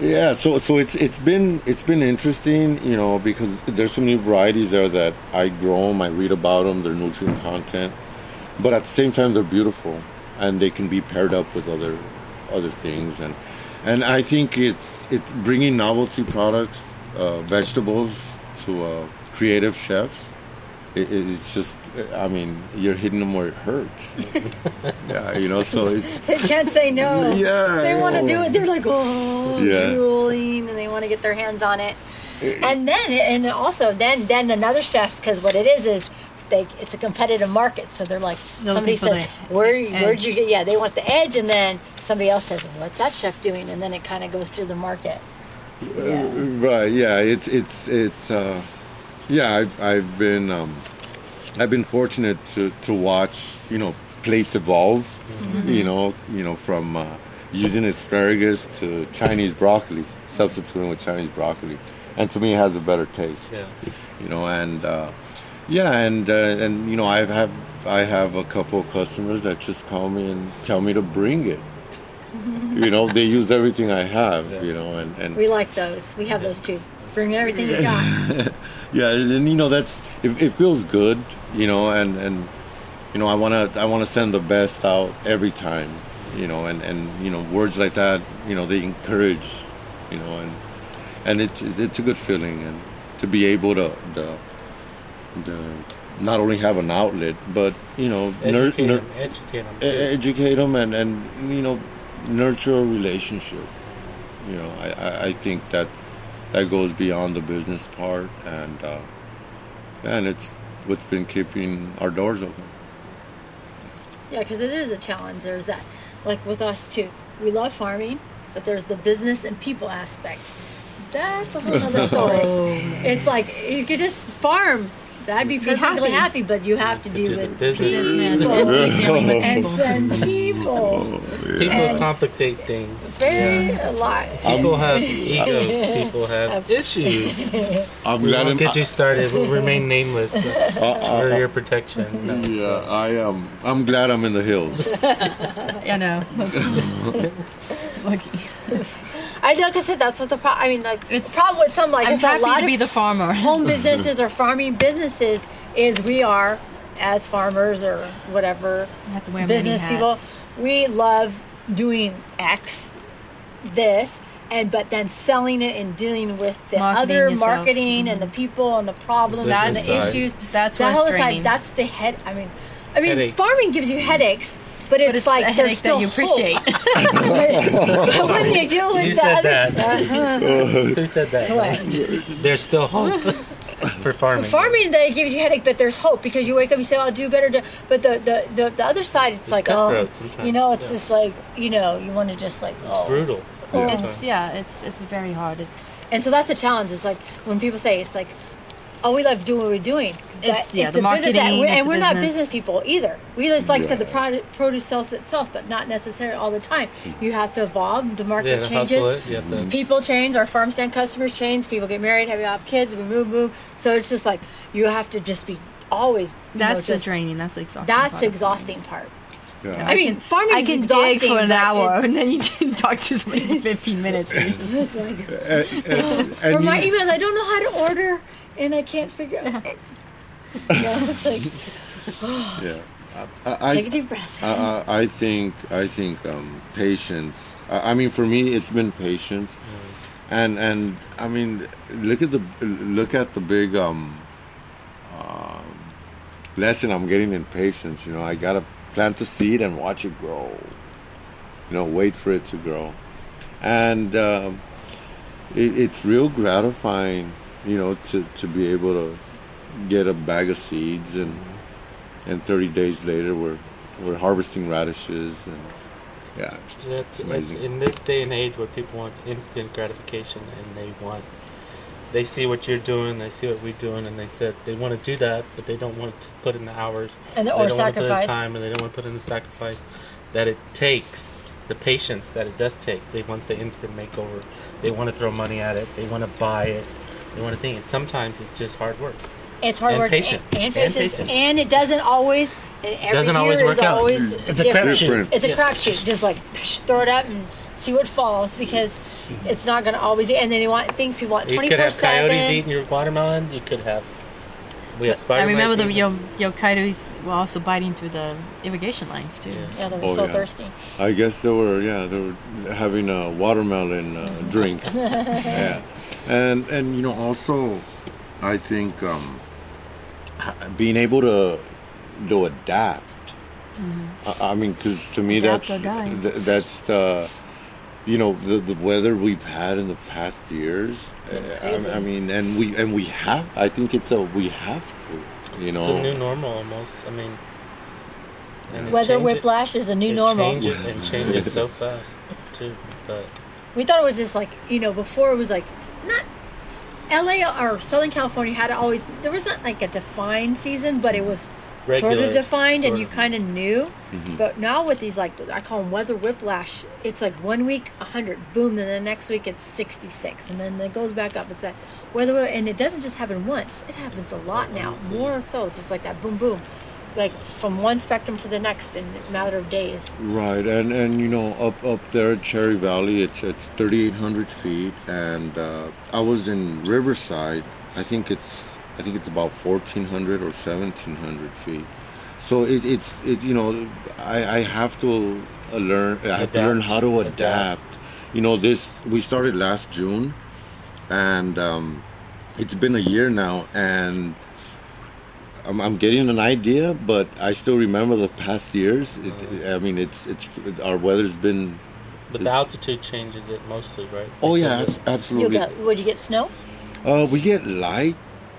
Yeah, so so it's it's been it's been interesting, you know, because there's some new varieties there that I grow them, I read about them, their nutrient content, but at the same time they're beautiful and they can be paired up with other other things and and I think it's it's bringing novelty products, uh, vegetables to uh, creative chefs. It, it's just, I mean, you're hitting them where it hurts. yeah, you know, so it's They can't say no. Yeah, They want to do it. They're like, oh, Yeah. drooling, and they want to get their hands on it. And then, and also, then, then another chef, because what it is is, they it's a competitive market. So they're like, They're somebody says, the where edge. where'd you get? Yeah, they want the edge, and then somebody else says, what's that chef doing? And then it kind of goes through the market. Yeah. Right. Yeah. It's it's it's. Uh, yeah. I've I've been um, I've been fortunate to to watch you know plates evolve. You know you know from uh, using asparagus to Chinese broccoli, substituting with Chinese broccoli, and to me it has a better taste. yeah. You know and. Uh, yeah, and uh, and you know I have I have a couple of customers that just call me and tell me to bring it. you know, they use everything I have. Yeah. You know, and and We like those. We have those too. Bring everything you got. yeah and, and, you know that's it, it feels good you know and and you know i want to i want to send the best out every time you know and and you know words like that you know they encourage you know and and it's it's a good feeling and to be able to the the not only have an outlet but you know Educate nur- them. Educate them. e- educate them and and you know nurture a relationship you know i i, I think that's that goes beyond the business part and uh and it's what's been keeping our doors open Yeah, because it is a challenge. There's that. Like with us too. We love farming, but there's the business and people aspect. That's a whole other story. Oh, It's like you could just farm. I'd be Be perfectly happy. happy, but you have to To do do the with business. business people and like dealing with and people. send people. People And- complicate things. Very a lot. People have egos. People have issues. i'm We glad won't I'm, get you started. We'll remain nameless uh, uh, for uh, your protection. No. yeah i am i'm glad i'm in the hills I know. Lucky. I know, because that's what the problem. I mean, like It's- the problem with some like I'm I said, a lot to of be the farmer. home businesses or farming businesses is we are as farmers or whatever have to wear business people we love doing x this and but then selling it and dealing with the Marketing other yourself. Mm-hmm. marketing and the people and the problems The and the side. issues That's that what's whole draining. side that's the head i mean i mean Headache. farming gives you headaches but it's, but it's like a there's headache still that you appreciate. hope. when you deal with You the said that. Uh-huh. Who said that? What? There's still hope for farming. farming that gives you headache, but there's hope because you wake up and you say, "I'll do better." To, but the, the the the other side, it's, It's like, oh, you know, it's yeah. just like you know, you want to just like, It's oh, brutal. It's yeah, it's it's very hard. It's and so that's a challenge. It's like when people say, it's like, oh, we love doing what we're doing. It's- But yeah, the business marketing that- we're- and we're not business. business people either. We just like I said, the product produce sells itself, but not necessarily all the time. Mm-hmm. You have to evolve. The market Yeah, changes. hustle it. You have to. People change, our farm stand customers change, people get married, have have kids, we move, move. So it's just like you have to just be always. you know, that's the just- draining. That's the exhausting. That's part exhausting part. yeah. I mean, farming I can dig for an hour, and then you can talk to somebody for 15 minutes. and just- It's like, and, and, and or my you- emails, I don't know how to order, and I can't figure out. you know, it's like yeah I, I, take a deep breath. I, I I think I think um, patience. I, I mean, for me, it's been patience, and and I mean, look at the look at the big um, um, lesson I'm getting in patience. You know, I gotta plant the seed and watch it grow. you know, wait for it to grow, and um, it, it's real gratifying, you know, to, to be able to get a bag of seeds and and 30 days later we're we're harvesting radishes and yeah, That's, It's amazing. in this day and age where people want instant gratification and they want they see what you're doing, they see what we're doing, and they said they want to do that, but they don't want to put in the hours, And the, they or don't want to put in the sacrifice. time, and they don't want to put in the sacrifice that it takes, the patience that it does take. They want the instant makeover. They want to throw money at it. They want to buy it. They want to think it. Sometimes it's just hard work. It's hard And work patient. and, and And patience, patient. and it doesn't always. and Every Doesn't always work out. always It's a different. crapshoot. It's a Yeah. crapshoot. Just like throw it up and see what falls because it's not going to always. And then they want things people want You twenty could have coyotes eating your watermelon. You could have. We have I remember the mites your eating- coyotes were also biting through the irrigation lines too. Yeah. Yeah, they were Oh, so yeah. thirsty. I guess they were yeah they were having a watermelon uh, drink yeah and and you know also I think um, being able to to adapt I, I mean because to me Adapt that's or th- that's uh, you know the the weather we've had in the past years uh, I, I mean and we and we have I think it's a we have to you know It's know a new normal almost. I mean, and Weather whiplash is a new it normal. Changes, and changes so fast too. But We thought it was just like you know before it was like not L.A. or Southern California had always there was not like a defined season, but it was sort of defined and you kind of knew. Mhm. But now with these like I call them weather whiplash, it's like one week hundred, boom, then the next week it's sixty six, and then it goes back up. It's that weather, and it doesn't just happen once; it happens a lot now, more so. It's just like that, boom, boom, like from one spectrum to the next in a matter of days. Right, and and you know up up there at Cherry Valley, it's it's 3,800 feet, and uh, I was in Riverside. I think it's I think it's about 1,400 or 1,700 feet. So it, it's it you know I, I have to learn I have to learn how to Adapt. adapt. You know this we started last June, and um, it's been a year now, and I'm, I'm getting an idea, but I still remember the past years. It, I mean, it's it's our weather's been. but the altitude changes it mostly, right? Oh yeah, Because abs- of- You absolutely. got would you get snow, Uh, we get light.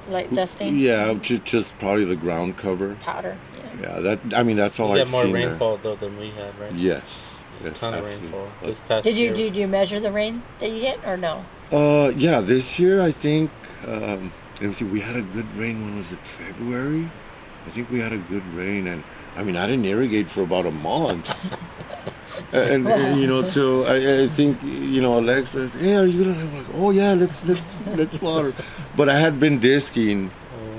Light dusting, Yeah, just just probably the ground cover. powder? Yeah. Yeah, that I mean that's all we I've get more seen there. rainfall though than we have, right? Yes, yes, ton of rainfall. This past Did you year, did you measure the rain that you get or no? Uh, yeah, this year I think. Um, me see. We had a good rain. When was it? February. I think we had a good rain, and I mean I didn't irrigate for about a month. and, and, you know, so I, I think you know Alex says, "Hey, are you gonna?" I'm like, "Oh yeah, let's let's let's water." But I had been disking,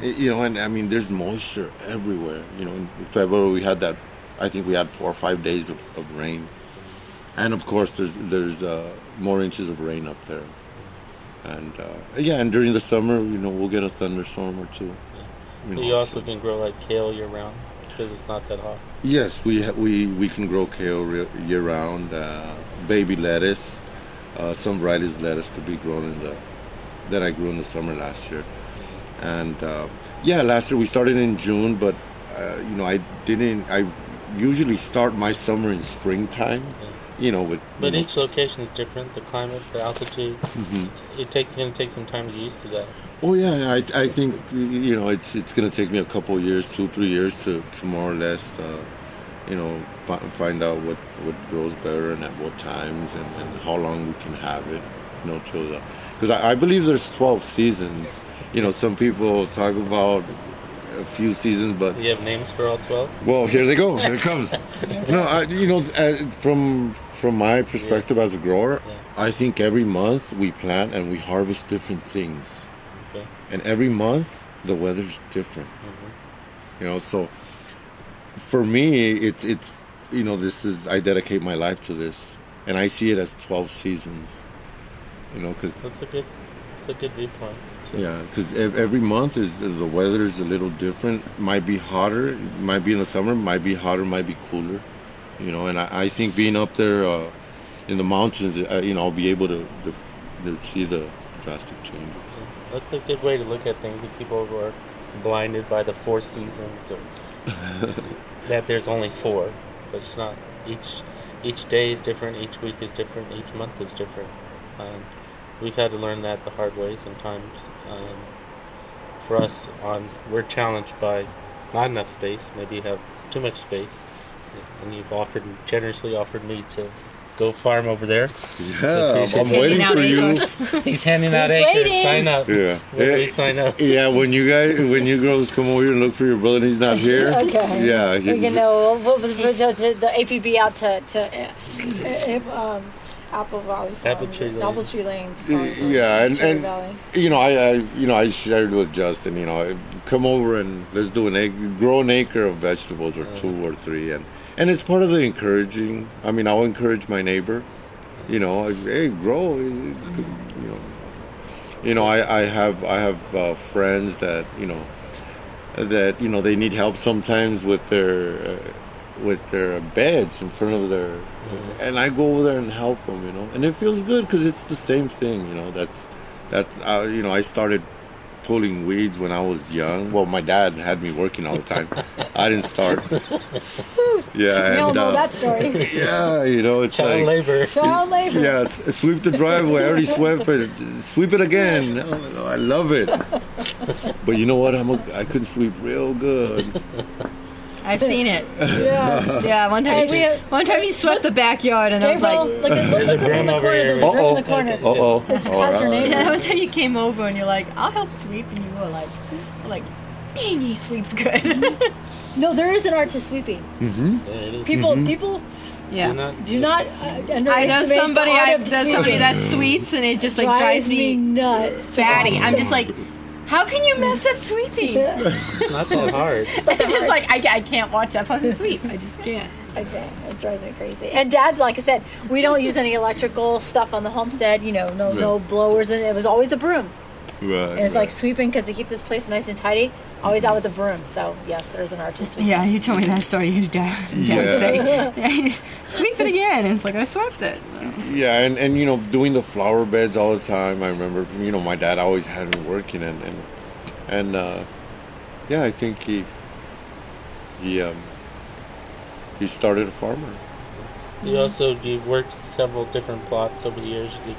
you know, and I mean there's moisture everywhere. You know, in February we had that. I think we had four or five days of, of rain, and of course there's there's uh, more inches of rain up there. And uh, yeah, and during the summer, you know, we'll get a thunderstorm or two. So you also can grow like kale year round because it's not that hot. Yes, we ha- we we can grow kale re- year round. Uh, baby lettuce, uh, some varieties of lettuce could be grown in the that I grew in the summer last year. And uh, yeah, last year we started in June, but uh, you know I didn't. I usually start my summer in springtime. You know, with But you know, each location is different. The climate, the altitude. Mhm. It takes going to take some time to get used to that. Oh yeah, I, I think you know it's it's gonna take me a couple of years, two three years to, to more or less, uh, you know, fi- find out what, what grows better and at what times and, and how long we can have it, you know, till the because I, I believe there's twelve seasons. You know, some people talk about a few seasons, but You have names for all twelve. well, here they go. Here it comes. no, I, you know, uh, from from my perspective as a grower, Yeah. I think every month we plant and we harvest different things, Okay. and every month the weather's different. Mhm. You know, so for me, it's it's you know, this is I dedicate my life to this, and I see it as twelve seasons. You know, because That's a good, that's a good viewpoint. So- yeah, because every month is the weather is a little different. Might be hotter, might be in the summer, might be hotter, might be cooler. You know, and I, I think being up there uh, in the mountains, uh, you know, I'll be able to, to, to see the drastic changes. That's a good way to look at things. If people who are blinded by the four seasons, or that there's only four, but it's not. Each each day is different, each week is different, each month is different. Um, we've had to learn that the hard way sometimes. Um, for us, on we're challenged by not enough space. Maybe you have too much space, and you've offered generously offered me to go farm over there. Yeah, appreciate I'm it. waiting Handing out for you. He's handing out He's acres. waiting. Sign up. Yeah. Yeah. sign up. Yeah, when you guys, when you girls come over here and look for your brother and he's not here. Okay. Yeah. We can know we'll, we'll, we'll, the, the APB out to to uh, um, Apple Valley. Apple Tree Lane. Apple Tree Lane. Yeah, and, Cherry and Valley. you know, I, I, you know, I shared with Justin. You know, come over and let's do an acre, grow an acre of vegetables or two or three, and and it's part of the encouraging. I mean, I'll encourage my neighbor. You know, hey, grow. You know, you know, I, I have I have uh, friends that you know that you know they need help sometimes with their uh, with their beds in front of their and I go over there and help them you know and it feels good because it's the same thing you know that's that's uh, you know I started pulling weeds when I was young well my dad had me working all the time I didn't start yeah We all know uh, that story. yeah you know it's Child like labor. Child labor. Yes, sweep the driveway. I already swept it. Sweep it again. Oh, I love it. But you know what? I'm a, I could sweep real good. I've seen it. Yes. Yeah, one time, Hey, he, we have- one time he swept the backyard, and I was like, look at There's a look, look in the corner. here. There's a broom in the Uh-oh. corner. Uh oh. It's called your neighbor. yeah, one time you came over, and you're like, I'll help sweep, and you were like, like, dang, he sweeps good. No, there is an art to sweeping. There it is. People, Mm-hmm. people yeah. Do not, do not uh, I know somebody. I know somebody that sweeps, and it just like drives me nuts. batty. I'm just like, how can you mess up sweeping? It's not that hard. I'm just like, I, I can't watch that person sweep. I just can't. Okay, it drives me crazy. And Dad, like I said, we don't use any electrical stuff on the homestead. You know, no no blowers, and it was always the broom. Right, And it's like sweeping because to keep this place nice and tidy. Always out with the broom. So yes, there's an art to sweeping. Yeah, you told me that story. His dad, dad Yeah. would say, yeah, he's, sweep it again. And it's like, I swept it. Yeah, and, and you know, doing the flower beds all the time. I remember, you know, my dad always had me working, and and, and uh, yeah, I think he he um, he started a farmer. You also you've worked several different plots over the years. You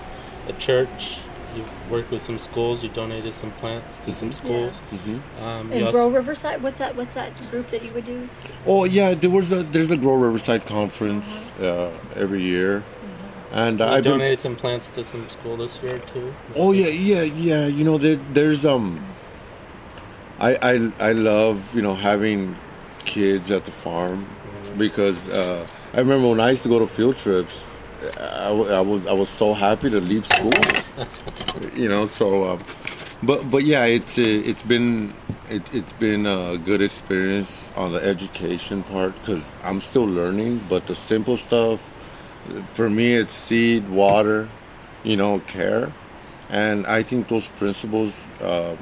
did a church. You've worked with some schools. You donated some plants to some schools. hmm Um, And Grow Riverside. What's that? What's that group that you would do? Oh yeah, there was a there's a Grow Riverside conference uh, every year, and you I been- donated some plants to some school this year too. Oh yeah, yeah, yeah. You know, there, there's um. I, I I love you know having kids at the farm because uh, I remember when I used to go to field trips, I, I was I was so happy to leave school. you know, so um, but but yeah, it's uh, it's been it, it's been a good experience on the education part because I'm still learning. But the simple stuff for me, it's seed, water, you know, care, and I think those principles um,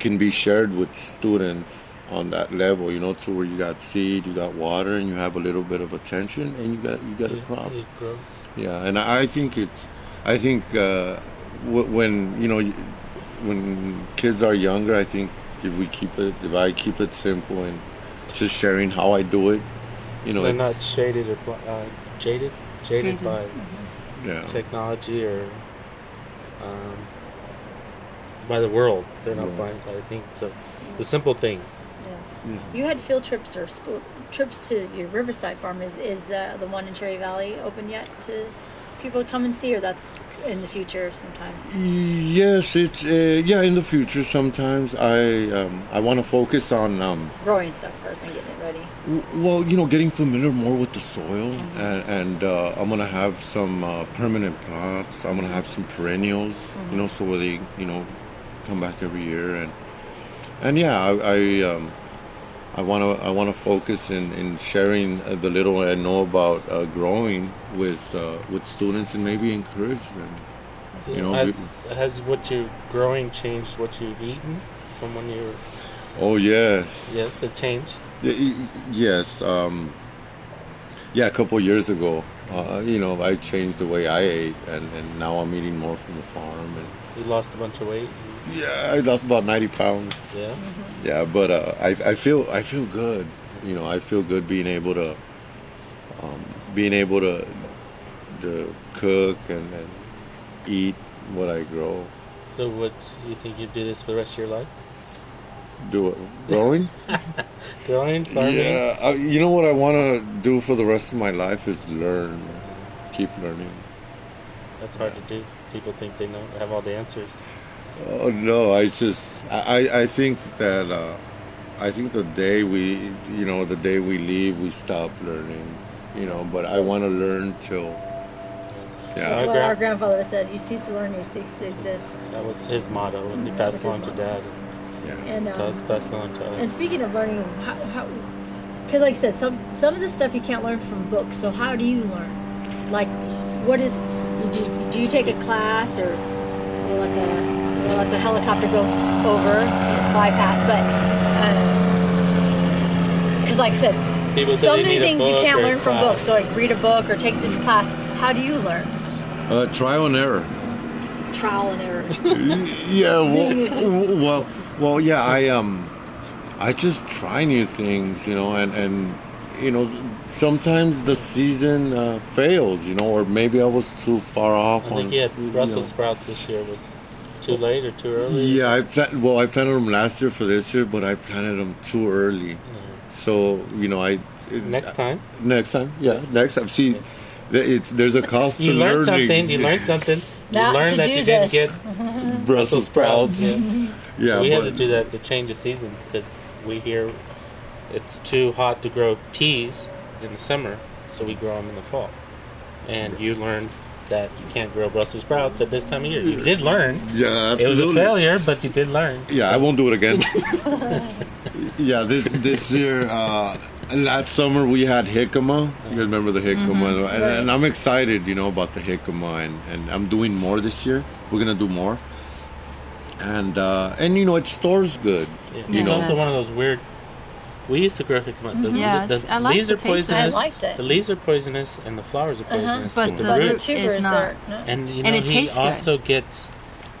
can be shared with students on that level. You know, to where you got seed, you got water, and you have a little bit of attention, and you got you got a crop. You grow. Yeah, and I think it's, I think uh, w- when you know, when kids are younger, I think if we keep it, if I keep it simple and just sharing how I do it, you know, They're not shaded or uh, jaded, jaded Jaded. by yeah, technology or um, by the world. They're not Yeah. blind by the things. So the simple things. You had field trips or school trips to your Riverside farm. Is is uh, the one in Cherry Valley open yet to people to come and see, or that's in the future sometime? Yes, it's uh, yeah. In the future, sometimes I um, I want to focus on um, Growing stuff first and getting it ready. w- well, you know, getting familiar more with the soil, and, and uh, I'm gonna have some uh, permanent plants. I'm gonna have some perennials, you know, so where they you know come back every year, and and yeah, I. I um, I want to I want to focus in, in sharing uh, the little I know about uh, growing with uh, with students and maybe encourage them. You know, has, we- has what you're growing changed what you've eaten from when you were? Oh yes, Yes, it changed. Yes. Um, yeah, a couple of years ago, uh, you know, I changed the way I ate, and, and now I'm eating more from the farm. And You lost a bunch of weight. Yeah, I lost about ninety pounds. Yeah. Yeah, but uh, I, I feel I feel good. You know, I feel good being able to um, being able to to cook and, and eat what I grow. So, what you think you do this for the rest of your life? Do it growing? Growing, farming. yeah, uh, you know what I want to do for the rest of my life is learn, keep learning. That's hard to do. People think they know, have all the answers. Oh no, I just I I- I think that uh, I think the day we you know the day we leave we stop learning, you know. But I want to learn till Our yeah That's what our grandfather said. You cease to learn, you cease to exist. That was his motto, and he passed it on to his dad, yeah. And and um, passed on to us. And speaking of learning, how, how, because like I said, some some of the stuff you can't learn from books. So how do you learn? Like, what is? Do you, do you take a class or you let the you let the helicopter go over? It's fly path, but because like I said, People so many things you can't learn from class. books. So like read a book or take this class. How do you learn? Uh, trial and error. Trial and error. yeah, well, well, well, yeah. I um, I just try new things, you know, and and you know, sometimes the season uh, fails, you know, or maybe I was too far off. I on, think he had you Brussels know. sprouts this year. Was too late or too early? Yeah, I plan- well, I planted them last year for this year, but I planted them too early. Mm-hmm. So you know, I Next uh, time, next time, yeah, next time. See, th- it's there's a cost you to learned learning. something. You learned something. You learned to that do you this. didn't get Brussels sprouts. Yeah. Yeah, we but, had to do that to change the seasons because we hear it's too hot to grow peas in the summer, so we grow them in the fall. And you learned that you can't grow Brussels sprouts at this time of year. You did learn. Yeah, absolutely. It was a failure, but you did learn. Yeah, I won't do it again. yeah, this this year, uh, last summer we had jicama. You guys remember the jicama? And, and I'm excited, you know, about the jicama, and, and I'm doing more this year. We're gonna do more, and uh, and you know, it stores good. Yeah. Yeah. It's also one of those weird. We used to grow jicama. Mm-hmm. The, Yeah, the, it's- I like leaves the are taste of it. I poisonous. liked it. The leaves are poisonous, and the flowers are uh-huh, poisonous. But the the but the root root tuber is is not. there. No? And you know, And it he tastes good. also gets.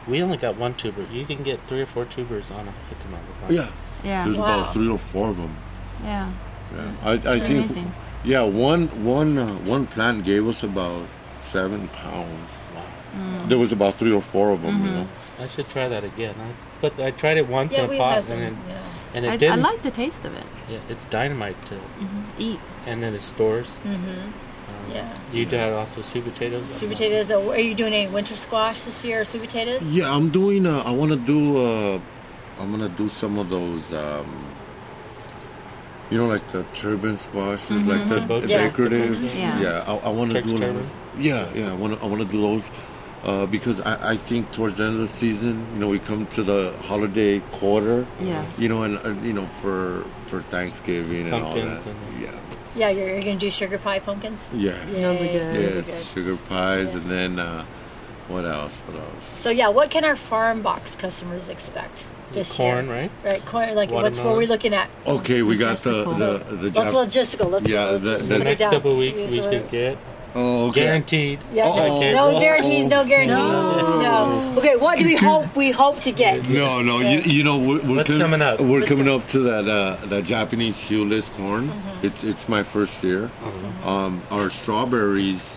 We only got one tuber. You can get three or four tubers on a jicama. Oh, yeah, Yeah, there's Wow. about three or four of them. yeah, Yeah, I, I think. amazing. Yeah, one one uh, one plant gave us about seven pounds. Wow. There was about three or four of them. You mm-hmm. know. I should try that again. I, but I tried it once Yeah, in a pot, and, it, Yeah. And it I, I didn't. like the taste of it. yeah, it's dynamite to Eat. and then it stores. Mhm. Um, Yeah. You did also sweet potatoes. Sweet potatoes. uh, Are you doing any winter squash this year? Or sweet potatoes? Yeah, I'm doing. Uh, I want to do. Uh, I'm gonna do some of those. Um, you know, like the turban squashes, like the, the Yeah. decorative. Yeah. yeah. I, I want to Turk's do. turban? Yeah, yeah. I want to. I want to do those. Uh, because I, I think towards the end of the season, you know, we come to the holiday quarter, Yeah. you know, and uh, you know for for Thanksgiving and all that. Pumpkins and- yeah, Yeah, you're, you're going to do sugar pie pumpkins? yeah, Those are good. yes, sugar pies, Yeah. and then uh, what else? What else? So yeah, what can our farm box customers expect this corn, year? right? Right, corn. Like what's what Watermelon. we're looking at? Okay, we got the the the. Jap- logistical. Let's Yeah, let's, the- the The next down. couple of weeks we should get oh, okay. guaranteed. Yeah, Uh-oh. no guarantees, no guarantees. No. No. Okay, what do we hope we hope to get? No, no, you, you know we're, we're What's com- coming up? We're What's coming coming- up to that uh, that Japanese hulless corn. Mm-hmm. It's it's my first year. Um, our strawberries,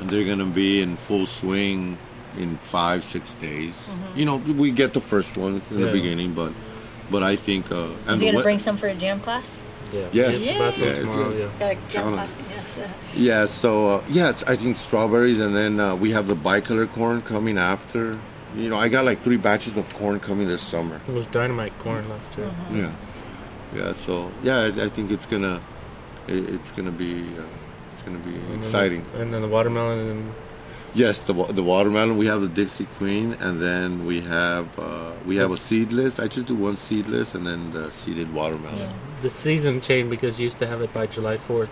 they're gonna be in full swing in five six days. Mm-hmm. You know, we get the first ones in Yeah. the beginning, but but I think uh, Is he going to wet- bring some for a jam class? Yeah. Yes. Get back Yes, tomorrow, yes. yeah. Got a jam Count 'em. class. Yes. Yeah, so uh, yeah, it's, I think strawberries, and then uh, we have the bicolor corn coming after. You know, I got like three batches of corn coming this summer. It was dynamite corn last year. Yeah, yeah. So yeah, I, I think it's gonna, it, it's gonna be, uh, it's gonna be And then exciting. the- And then the watermelon and Yes, the the watermelon. We have the Dixie Queen, and then we have uh, we have a seedless. I just do one seedless, and then the seeded watermelon. the season changed because you used to have it by July 4th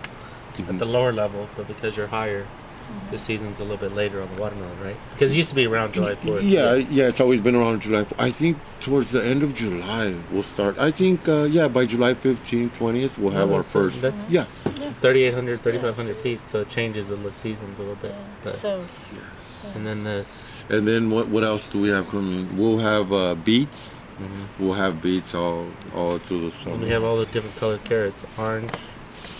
Mm-hmm. at the lower level, but because you're higher, the season's a little bit later on the watermelon, right? Because it used to be around July 4th. Yeah, yeah, it's always been around July. 4th. I think towards the end of July we'll start. I think uh, yeah, by July 15th, 20th we'll have Oh, our first. that's- yeah, 3,800, 3,500 feet, so it changes the seasons a little bit. But, So and then this, and then what what else do we have coming? We'll have uh, beets. We'll have beets all all through the summer. and we have all the different colored carrots orange,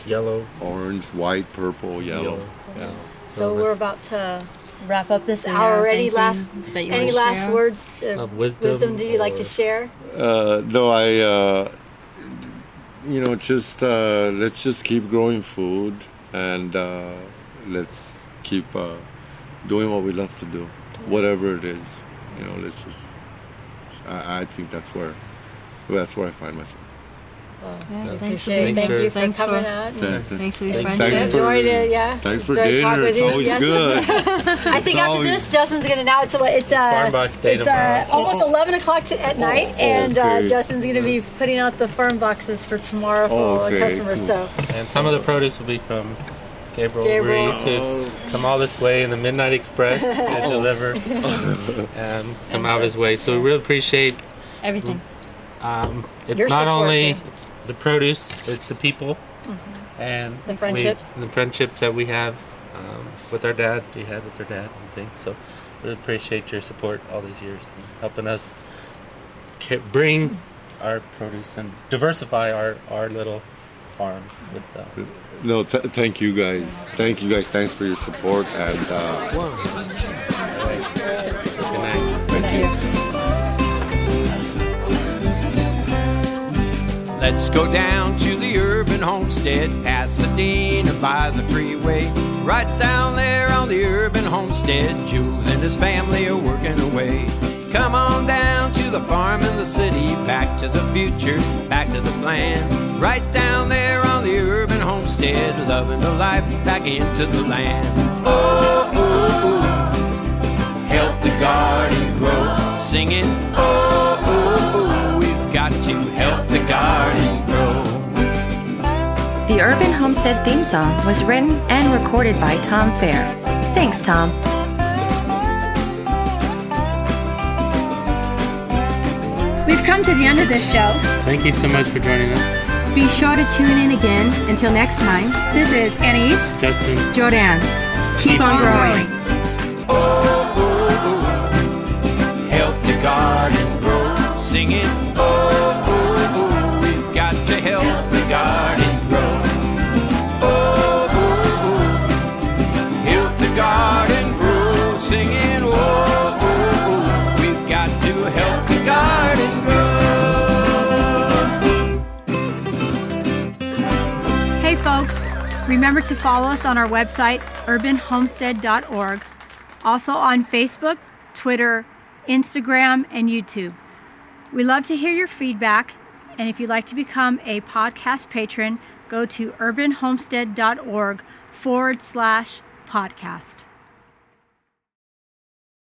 yellow, orange, white, purple, yellow. yellow. Yeah. So we're about to Wrap up this hour. Any last any last share? words of, Of wisdom wisdom do you like to share? Uh, no, I. Uh, you know, just uh, let's just keep growing food and uh, let's keep uh, doing what we love to do, whatever it is. You know, let's just. I, I think that's where, that's where I find myself. Yeah, Yeah. thanks for being Thank here. you for Thanks coming for, out. Thanks, thanks for your Thanks- friendship. thanks for- Enjoyed it, yeah. Thanks for Enjoyed dinner. talking with It's you, always yes. good. I think after this, Justin's gonna now. It's what it's uh, Farm Box Day it's uh, tomorrow. almost eleven o'clock to, at night, and uh. Justin's gonna be putting out the farm boxes for tomorrow for all the Okay, customers. cool. So And some of the produce will be from Gabriel, Gabriel. Ruiz, who come all this way in the Midnight Express to deliver and come out his way. So we really appreciate. Everything. Um, it's Your not only too. The produce; it's the people and Mm-hmm. The we- friendships. the friendships that we have um, with our dad. We had with our dad and things. So we appreciate your support all these years, and helping us ca- bring our produce and diversify our our little farm with uh, No, th- thank you guys. Thank you guys. Thanks for your support and. Uh, Let's go down to the urban homestead, Pasadena by the freeway. Right down there on the urban homestead, Jules and his family are working away. Come on down to the farm in the city, back to the future, back to the plan. Right down there on the urban homestead, loving the life back into the land. Oh, help the garden grow, singing. Oh, The Urban Homestead theme song was written and recorded by Tom Fair. Thanks, Tom. We've come to the end of this show. Thank you so much for joining us, Be sure to tune in again. Until next time, this is Anais Justin. Jordanne. Keep, on, growing. help the garden grow. Singing, oh, oh, oh, Remember to follow us on our website, urbanhomestead.org. Also on Facebook, Twitter, Instagram, and YouTube. We love to hear your feedback. And if you'd like to become a podcast patron, go to urbanhomestead.org forward slash podcast.